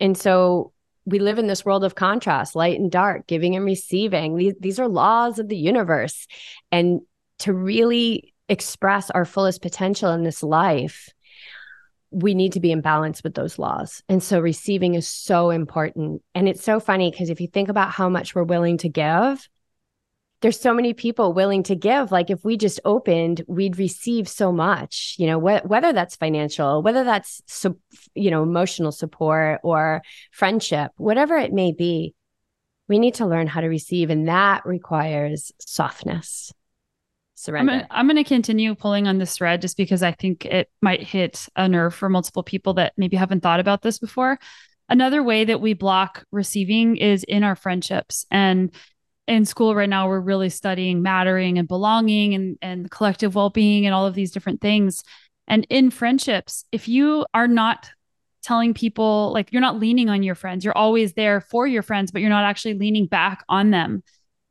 And so we live in this world of contrast, light and dark, giving and receiving. These, these are laws of the universe. And to really express our fullest potential in this life, we need to be in balance with those laws. And so receiving is so important. And it's so funny because if you think about how much we're willing to give, there's so many people willing to give. Like if we just opened we'd receive so much you know wh- whether that's financial whether that's su- you know emotional support or friendship whatever it may be we need to learn how to receive and that requires softness. Surrender. I'm going to continue pulling on this thread just because i think it might hit a nerve for multiple people that maybe haven't thought about this before. Another way that we block receiving is in our friendships and in school right now we're really studying mattering and belonging and and collective well-being and all of these different things. And in friendships if you are not telling people like you're not leaning on your friends you're always there for your friends but you're not actually leaning back on them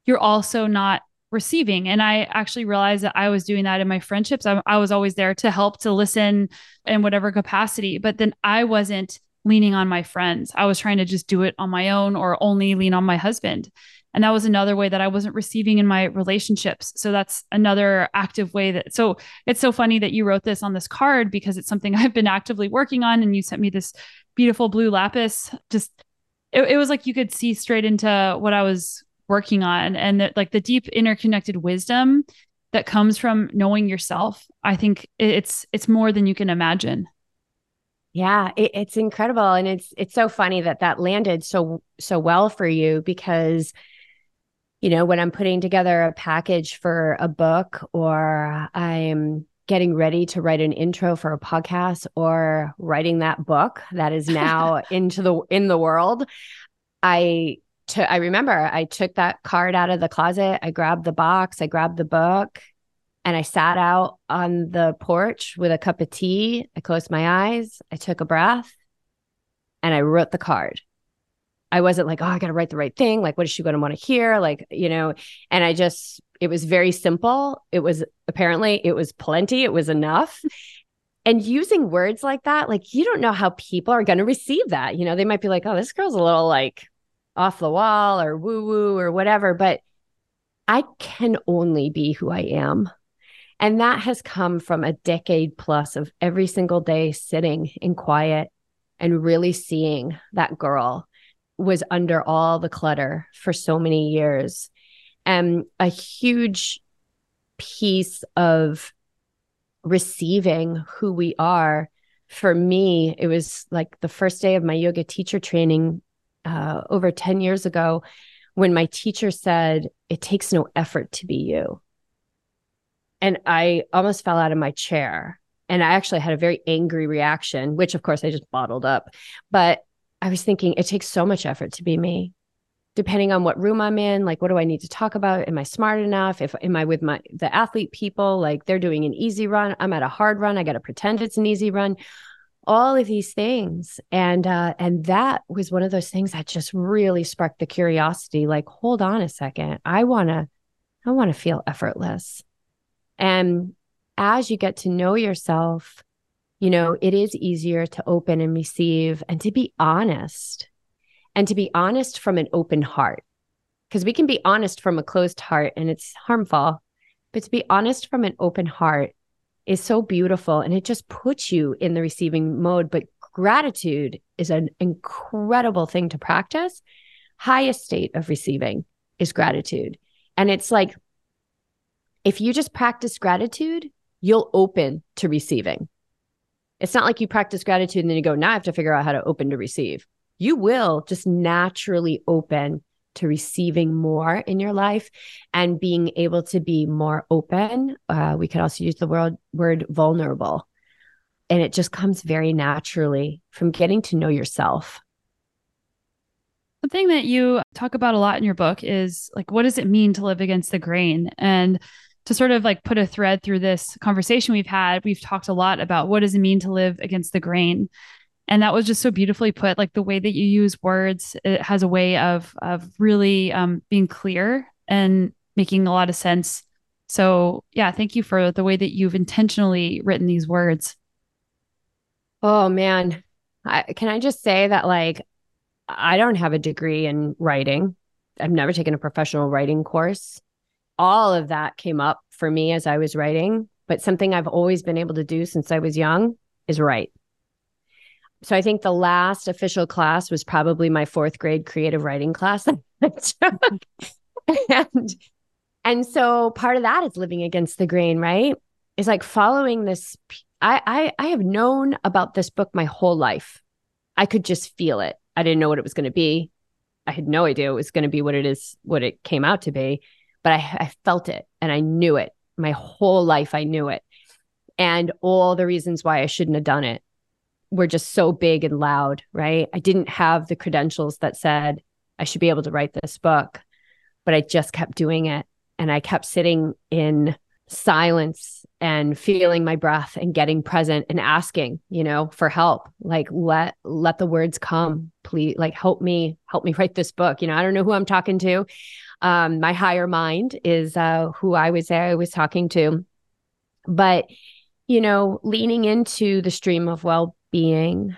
you're also not receiving. And i actually realized that i was doing that in my friendships. I, I was always there to help to listen in whatever capacity but then i wasn't leaning on my friends. I was trying to just do it on my own or only lean on my husband and that was another way that I wasn't receiving in my relationships. So that's another active way that, so it's so funny that you wrote this on this card because it's something I've been actively working on. And you sent me this beautiful blue lapis. Just, it, it was like you could see straight into what I was working on and that like the deep interconnected wisdom that comes from knowing yourself. I think it's, it's more than you can imagine. Yeah, it, it's incredible, and it's it's so funny that that landed so so well for you because you know, when I'm putting together a package for a book or I'm getting ready to write an intro for a podcast or writing that book that is now into the in the world, I I remember I took that card out of the closet, I grabbed the box, I grabbed the book, And I sat out on the porch with a cup of tea. I closed my eyes. I took a breath and I wrote the card. I wasn't like, oh, I got to write the right thing. Like, what is she going to want to hear? Like, you know, and I just, it was very simple. It was apparently, it was plenty. It was enough. And using words like that, like, you don't know how people are going to receive that. You know, they might be like, oh, this girl's a little like off the wall or woo woo or whatever. But I can only be who I am. And that has come from a decade plus of every single day sitting in quiet and really seeing that girl was under all the clutter for so many years. And a huge piece of receiving who we are for me, it was like the first day of my yoga teacher training uh, over 10 years ago when my teacher said, It takes no effort to be you. And I almost fell out of my chair. And I actually had a very angry reaction, which of course I just bottled up. But I was thinking, it takes so much effort to be me. Depending on what room I'm in, like what do I need to talk about? Am I smart enough? If am I with my the athlete people, like they're doing an easy run, I'm at a hard run, I got to pretend it's an easy run all of these things and uh and that was one of those things that just really sparked the curiosity like hold on a second i want to i want to feel effortless and as you get to know yourself you know it is easier to open and receive and to be honest and to be honest from an open heart because we can be honest from a closed heart and it's harmful but to be honest from an open heart is so beautiful and it just puts you in the receiving mode. But gratitude is an incredible thing to practice. Highest state of receiving is gratitude. And it's like, if you just practice gratitude, you'll open to receiving. It's not like you practice gratitude and then you go, now I have to figure out how to open to receive. You will just naturally open to receiving more in your life and being able to be more open. Uh, we could also use the word, word vulnerable. And it just comes very naturally from getting to know yourself. Something that you talk about a lot in your book is like, what does it mean to live against the grain? And to sort of like put a thread through this conversation we've had, we've talked a lot about what does it mean to live against the grain. And that was just so beautifully put like the way that you use words it has a way of of really um, being clear and making a lot of sense. So yeah thank you for the way that you've intentionally written these words. Oh man. I, can i just say that like i don't have a degree in writing. I've never taken a professional writing course all of that came up for me as i was writing but something i've always been able to do since i was young is write so I think the last official class was probably my fourth grade creative writing class and and so part of that is living against the grain, right? Is like following this. I, I I have known about this book my whole life. I could just feel it. I didn't know what it was going to be. I had no idea it was going to be what it is, what it came out to be, but I, I felt it and I knew it. My whole life, I knew it. And all the reasons why I shouldn't have done it were just so big and loud, right? I didn't have the credentials that said I should be able to write this book, but I just kept doing it. And I kept sitting in silence and feeling my breath and getting present and asking, you know, for help. Like let let the words come, please. Like help me, help me write this book. You know, I don't know who I'm talking to. Um, my higher mind is uh, who I was I was talking to. But you know, leaning into the stream of well being,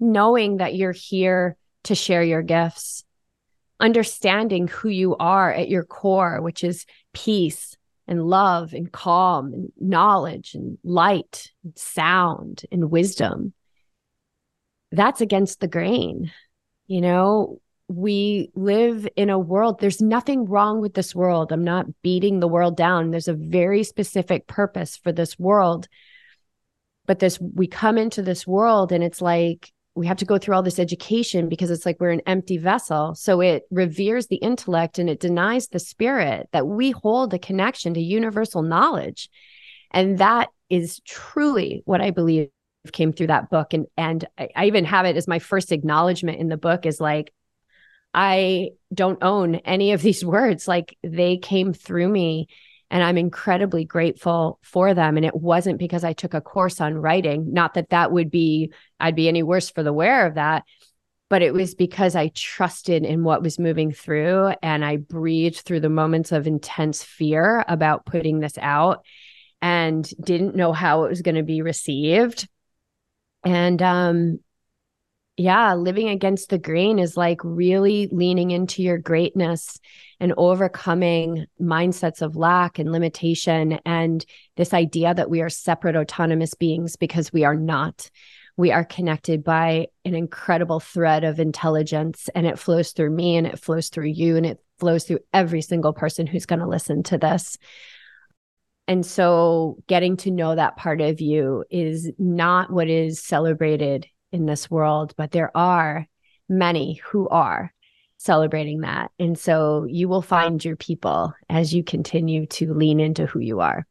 knowing that you're here to share your gifts, understanding who you are at your core, which is peace and love and calm and knowledge and light and sound and wisdom. That's against the grain. You know, we live in a world, there's nothing wrong with this world. I'm not beating the world down. There's a very specific purpose for this world but this we come into this world and it's like we have to go through all this education because it's like we're an empty vessel so it reveres the intellect and it denies the spirit that we hold a connection to universal knowledge and that is truly what i believe came through that book and and I, I even have it as my first acknowledgement in the book is like I don't own any of these words like they came through me And I'm incredibly grateful for them. And it wasn't because I took a course on writing, not that that would be, I'd be any worse for the wear of that, but it was because I trusted in what was moving through and I breathed through the moments of intense fear about putting this out and didn't know how it was going to be received. And um yeah, living against the grain is like really leaning into your greatness and overcoming mindsets of lack and limitation and this idea that we are separate autonomous beings because we are not we are connected by an incredible thread of intelligence and it flows through me and it flows through you and it flows through every single person who's going to listen to this. And so getting to know that part of you is not what is celebrated in this world, but there are many who are celebrating that. And so you will find your people as you continue to lean into who you are.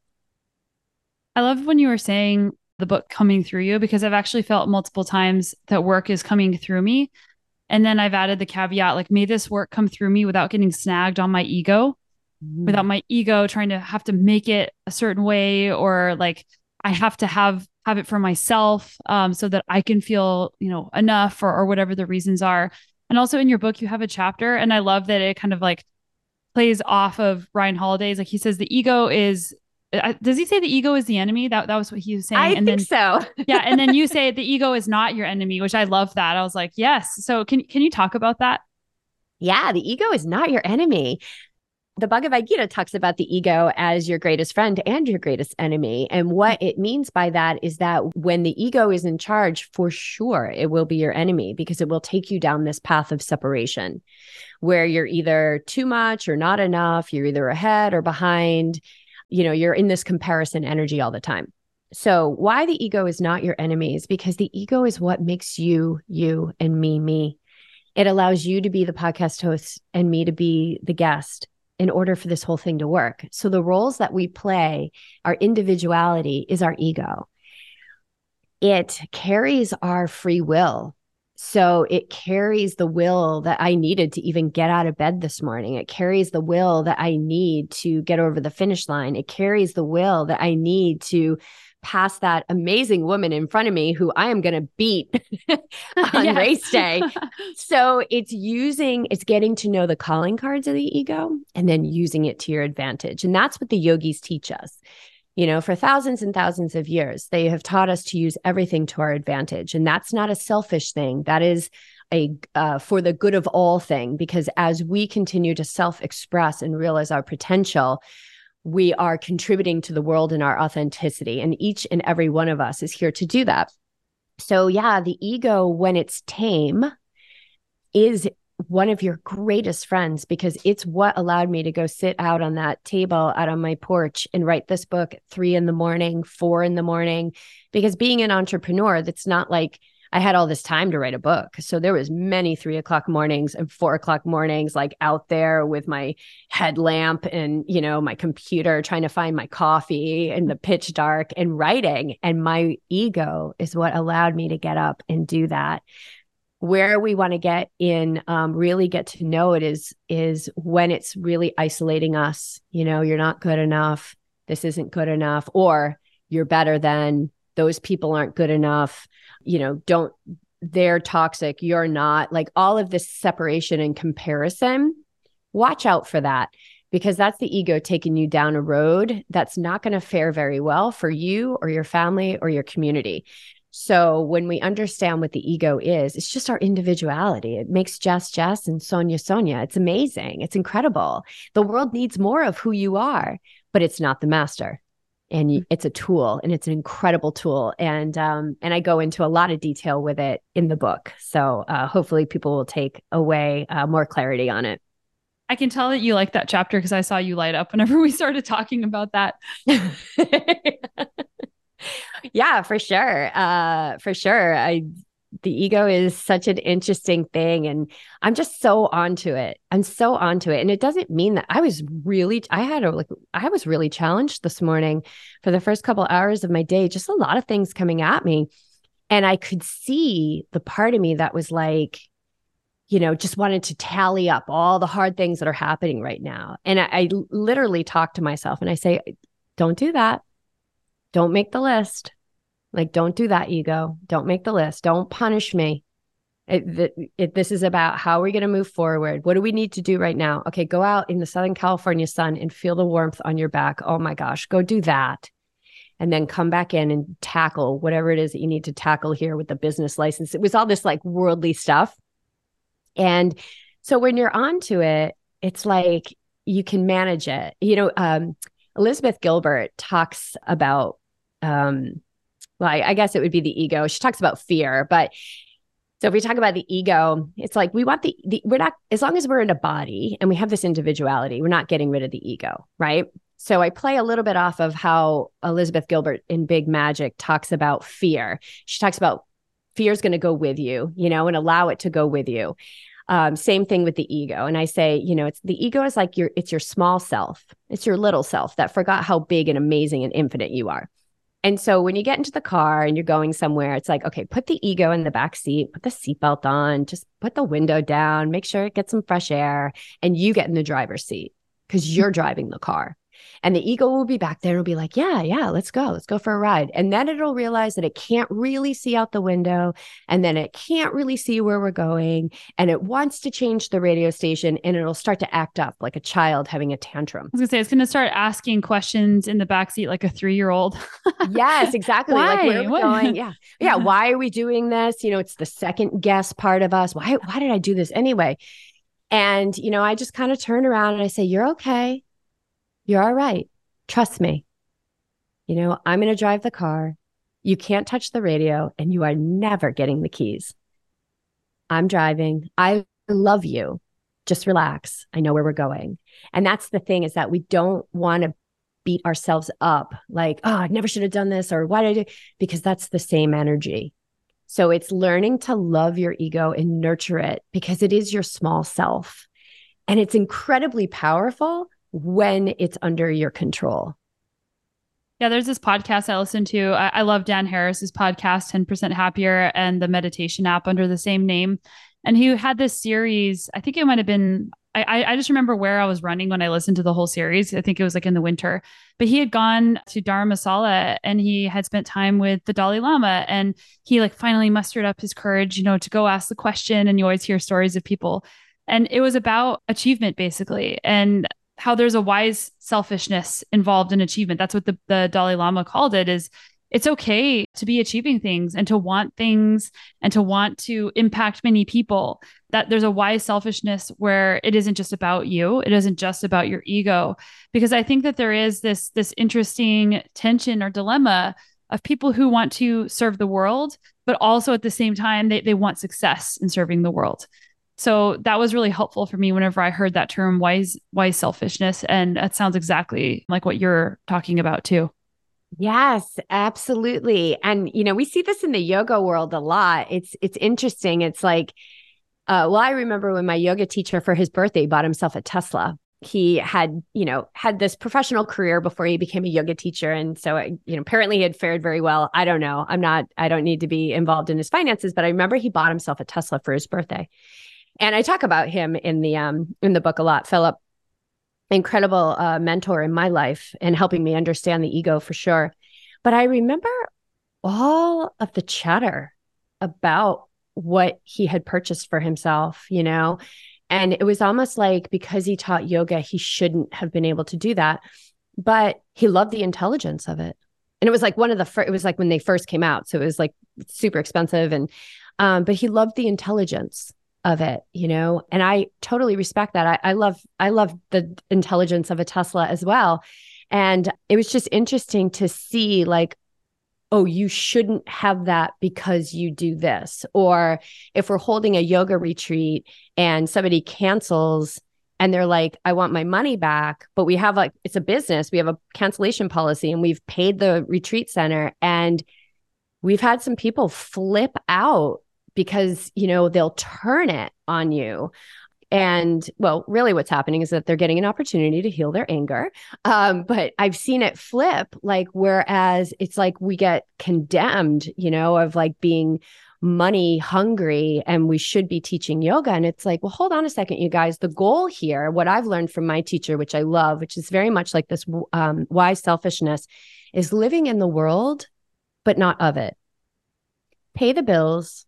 I love when you were saying the book coming through you because I've actually felt multiple times that work is coming through me. And then I've added the caveat like, may this work come through me without getting snagged on my ego, mm. without my ego trying to have to make it a certain way or like I have to have have it for myself um, so that I can feel, you know, enough or, or whatever the reasons are. And also in your book, you have a chapter, and I love that it kind of like plays off of Ryan Holiday's. Like he says, the ego is does he say the ego is the enemy? That that was what he was saying. I and think then, so. yeah, and then you say the ego is not your enemy, which I love that. I was like, yes. So can can you talk about that? Yeah, the ego is not your enemy. The Bhagavad Gita talks about the ego as your greatest friend and your greatest enemy. And what it means by that is that when the ego is in charge, for sure, it will be your enemy because it will take you down this path of separation where you're either too much or not enough, you're either ahead or behind you know, you're in this comparison energy all the time. So, why the ego is not your enemy is because the ego is what makes you, you, and me, me. It allows you to be the podcast host and me to be the guest in order for this whole thing to work. So, the roles that we play, our individuality is our ego. It carries our free will so it carries the will that I needed to even get out of bed this morning. It carries the will that I need to get over the finish line. It carries the will that I need to pass that amazing woman in front of me who I am going to beat on race day. so it's using, it's getting to know the calling cards of the ego and then using it to your advantage. And that's what the yogis teach us you know, for thousands and thousands of years, they have taught us to use everything to our advantage. And that's not a selfish thing. That is a uh, for the good of all thing, because as we continue to self express and realize our potential, we are contributing to the world in our authenticity. And each and every one of us is here to do that. So, yeah, the ego, when it's tame, is one of your greatest friends because it's what allowed me to go sit out on that table out on my porch and write this book at three in the morning, four in the morning. Because being an entrepreneur, that's not like I had all this time to write a book. So there was many three o'clock mornings and four o'clock mornings, like out there with my headlamp and, you know, my computer trying to find my coffee in the pitch dark and writing. And my ego is what allowed me to get up and do that. Where we want to get in um, really get to know it is is when it's really isolating us. You know you're not good enough. This isn't good enough. Or you're better than. Those people aren't good enough you know don't they're toxic you're not like all of this separation and comparison watch out for that because that's the ego taking you down a road that's not going to fare very well for you or your family or your community so when we understand what the ego is, it's just our individuality. It makes Jess Jess and Sonia Sonia. It's amazing. It's incredible. The world needs more of who you are, but it's not the master. And mm. it's a tool, and it's an incredible tool. And um, and I go into a lot of detail with it in the book. So uh, hopefully, people will take away uh, more clarity on it. I can tell that you like that chapter because I saw you light up whenever we started talking about that. yeah, for sure. Uh, for sure. I the ego is such an interesting thing and i'm just so onto it i'm so onto it and it doesn't mean that i was really i had a like i was really challenged this morning for the first couple hours of my day just a lot of things coming at me and i could see the part of me that was like you know, just wanted to tally up all the hard things that are happening right now. And I, I literally talk to myself and I say, don't do that. Don't make the list. Like, don't do that, ego. Don't make the list. Don't punish me. It, it, this is about how are we going to move forward? What do we need to do right now? Okay, go out in the Southern California sun and feel the warmth on your back. Oh my gosh, go do that. And then come back in and tackle whatever it is that you need to tackle here with the business license. It was all this like worldly stuff. And so when you're onto it, it's like you can manage it. You know, um, Elizabeth Gilbert talks about, um, well, I, guess it would be the ego. She talks about fear, but so if we talk about the ego, it's like we want the, the we're not as long as we're in a body and we have this individuality, we're not getting rid of the ego, right? So I play a little bit off of how Elizabeth Gilbert in Big Magic talks about fear. She talks about fear is going to go with you, you know, and allow it to go with you. Um, same thing with the ego. And I say, you know, it's the ego is like your it's your small self. It's your little self that forgot how big and amazing and infinite you are. And so when you get into the car and you're going somewhere, it's like, okay, put the ego in the back seat, put the seatbelt on, just put the window down, make sure it gets some fresh air, and you get in the driver's seat because you're driving the car. And the ego will be back there and will be like, yeah, yeah, let's go. Let's go for a ride. And then it'll realize that it can't really see out the window. And then it can't really see where we're going. And it wants to change the radio station and it'll start to act up like a child having a tantrum. I was gonna say, it's gonna start asking questions in the backseat like a three year old. yes, exactly. Why? Like, where are we going? Yeah. Yeah. Why are we doing this? You know, it's the second guess part of us. Why, why did I do this anyway? And, you know, I just kind of turn around and I say, You're okay. You're all right. Trust me. You know, I'm going to drive the car. You can't touch the radio and you are never getting the keys. I'm driving. I love you. Just relax. I know where we're going. And that's the thing is that we don't want to beat ourselves up like, oh, I never should have done this or why did I do? Because that's the same energy. So it's learning to love your ego and nurture it because it is your small self. And it's incredibly powerful when it's under your control. Yeah, there's this podcast I listen to. I, I love Dan Harris's podcast, 10% Happier, and the meditation app under the same name. And he had this series, I think it might have been, I, I just remember where I was running when I listened to the whole series. I think it was like in the winter. But he had gone to Dharamsala and he had spent time with the Dalai Lama. And he like finally mustered up his courage, you know, to go ask the question. And you always hear stories of people and it was about achievement basically and how there's a wise selfishness involved in achievement. That's what the, the Dalai Lama called it is it's okay to be achieving things and to want things and to want to impact many people. That there's a wise selfishness where it isn't just about you. It isn't just about your ego. Because I think that there is this this interesting tension or dilemma of people who want to serve the world, but also at the same time they, they want success in serving the world. So that was really helpful for me whenever I heard that term wise wise selfishness and that sounds exactly like what you're talking about too. Yes, absolutely. And you know, we see this in the yoga world a lot. It's it's interesting. It's like uh, well, I remember when my yoga teacher for his birthday bought himself a Tesla. He had, you know, had this professional career before he became a yoga teacher, and so, you know, apparently he had fared very well. I don't know. I'm not. I don't need to be involved in his finances, but I remember he bought himself a Tesla for his birthday, and I talk about him in the um in the book a lot. Philip, incredible uh, mentor in my life and helping me understand the ego for sure. But I remember all of the chatter about what he had purchased for himself, you know, and it was almost like because he taught yoga, he shouldn't have been able to do that. But he loved the intelligence of it. And it was like one of the first, it was like when they first came out. So it was like super expensive. And, um, but he loved the intelligence of it you know? And i totally respect that. I, I love i love the intelligence of a tesla as well. And it was just interesting to see like oh you shouldn't have that because you do this. Or if we're holding a yoga retreat and somebody cancels and they're like i want my money back but we have like it's a business. We have a cancellation policy and we've paid the retreat center and we've had some people flip out because, you know, they'll turn it on you. And well, really, what's happening is that they're getting an opportunity to heal their anger. Um, but I've seen it flip, like, whereas it's like we get condemned, you know, of like being money hungry and we should be teaching yoga. And it's like, well, hold on a second, you guys. The goal here, what I've learned from my teacher, which I love, which is very much like this um, wise selfishness, is living in the world, but not of it. Pay the bills,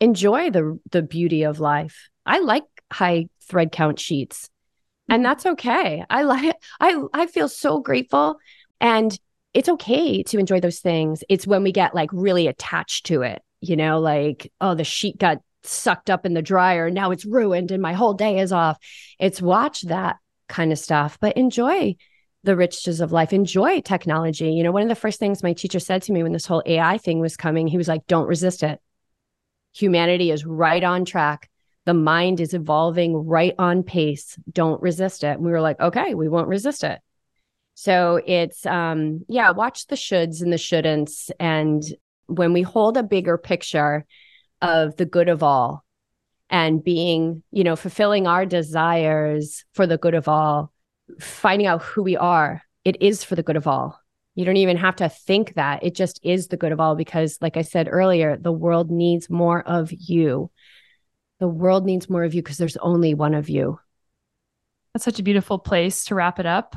enjoy the the beauty of life. I like high thread count sheets. And mm-hmm. that's okay. I like I I feel so grateful and it's okay to enjoy those things. It's when we get like really attached to it, you know, like, oh, the sheet got sucked up in the dryer. Now it's ruined and my whole day is off. It's watch that kind of stuff, but enjoy the riches of life, enjoy technology. You know, one of the first things my teacher said to me when this whole AI thing was coming, he was like, don't resist it. Humanity is right on track. The mind is evolving right on pace. Don't resist it. And we were like, okay, we won't resist it. So it's um yeah, watch the shoulds and the shouldn'ts and when we hold a bigger picture of the good of all and being, you know, fulfilling our desires for the good of all, finding out who we are, it is for the good of all. You don't even have to think that. It just is the good of all because like I said earlier, the world needs more of you. The world needs more of you because there's only one of you. That's such a beautiful place to wrap it up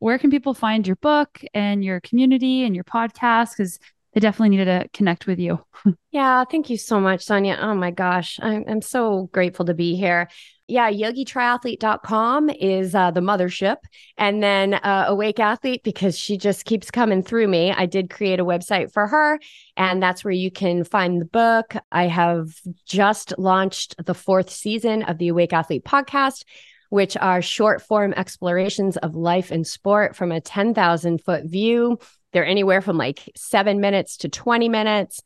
where can people find your book and your community and your podcast? Because they definitely needed to connect with you. yeah, thank you so much, Sonya. Oh my gosh, I'm, I'm so grateful to be here. Yeah, yogitriathlete.com is uh, the mothership. And then uh, Awake Athlete, because she just keeps coming through me. I did create a website for her, and that's where you can find the book. I have just launched the fourth season of the Awake Athlete podcast which are short form explorations of life and sport from a 10,000 foot view. They're anywhere from like seven minutes to 20 minutes.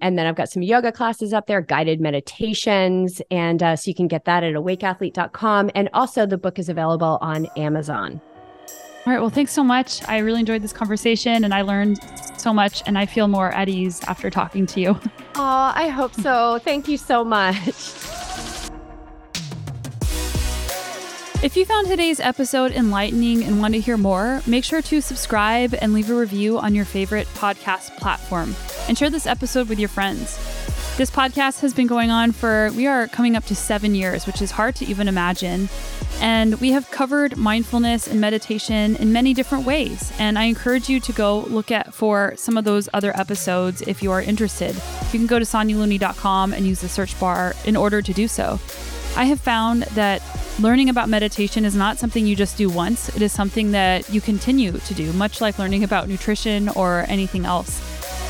And then I've got some yoga classes up there, guided meditations. And uh, so you can get that at awakeathlete.com. And also, the book is available on Amazon. All right. Well, thanks so much. I really enjoyed this conversation and I learned so much. And I feel more at ease after talking to you. Oh, I hope so. Thank you so much. If you found today's episode enlightening and want to hear more, make sure to subscribe and leave a review on your favorite podcast platform and share this episode with your friends. This podcast has been going on for, we are coming up to seven years, which is hard to even imagine. And we have covered mindfulness and meditation in many different ways. And I encourage you to go look at for some of those other episodes if you are interested. You can go to sonyalooney.com and use the search bar in order to do so. I have found that learning about meditation is not something you just do once, it is something that you continue to do, much like learning about nutrition or anything else.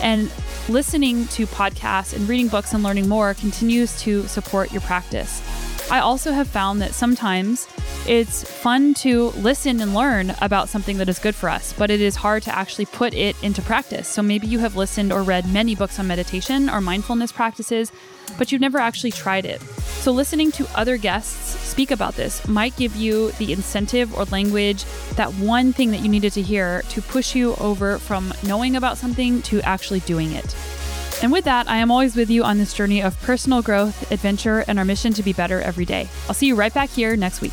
And listening to podcasts and reading books and learning more continues to support your practice. I also have found that sometimes it's fun to listen and learn about something that is good for us, but it is hard to actually put it into practice. So maybe you have listened or read many books on meditation or mindfulness practices, but you've never actually tried it. So listening to other guests speak about this might give you the incentive or language, that one thing that you needed to hear to push you over from knowing about something to actually doing it. And with that, I am always with you on this journey of personal growth, adventure, and our mission to be better every day. I'll see you right back here next week.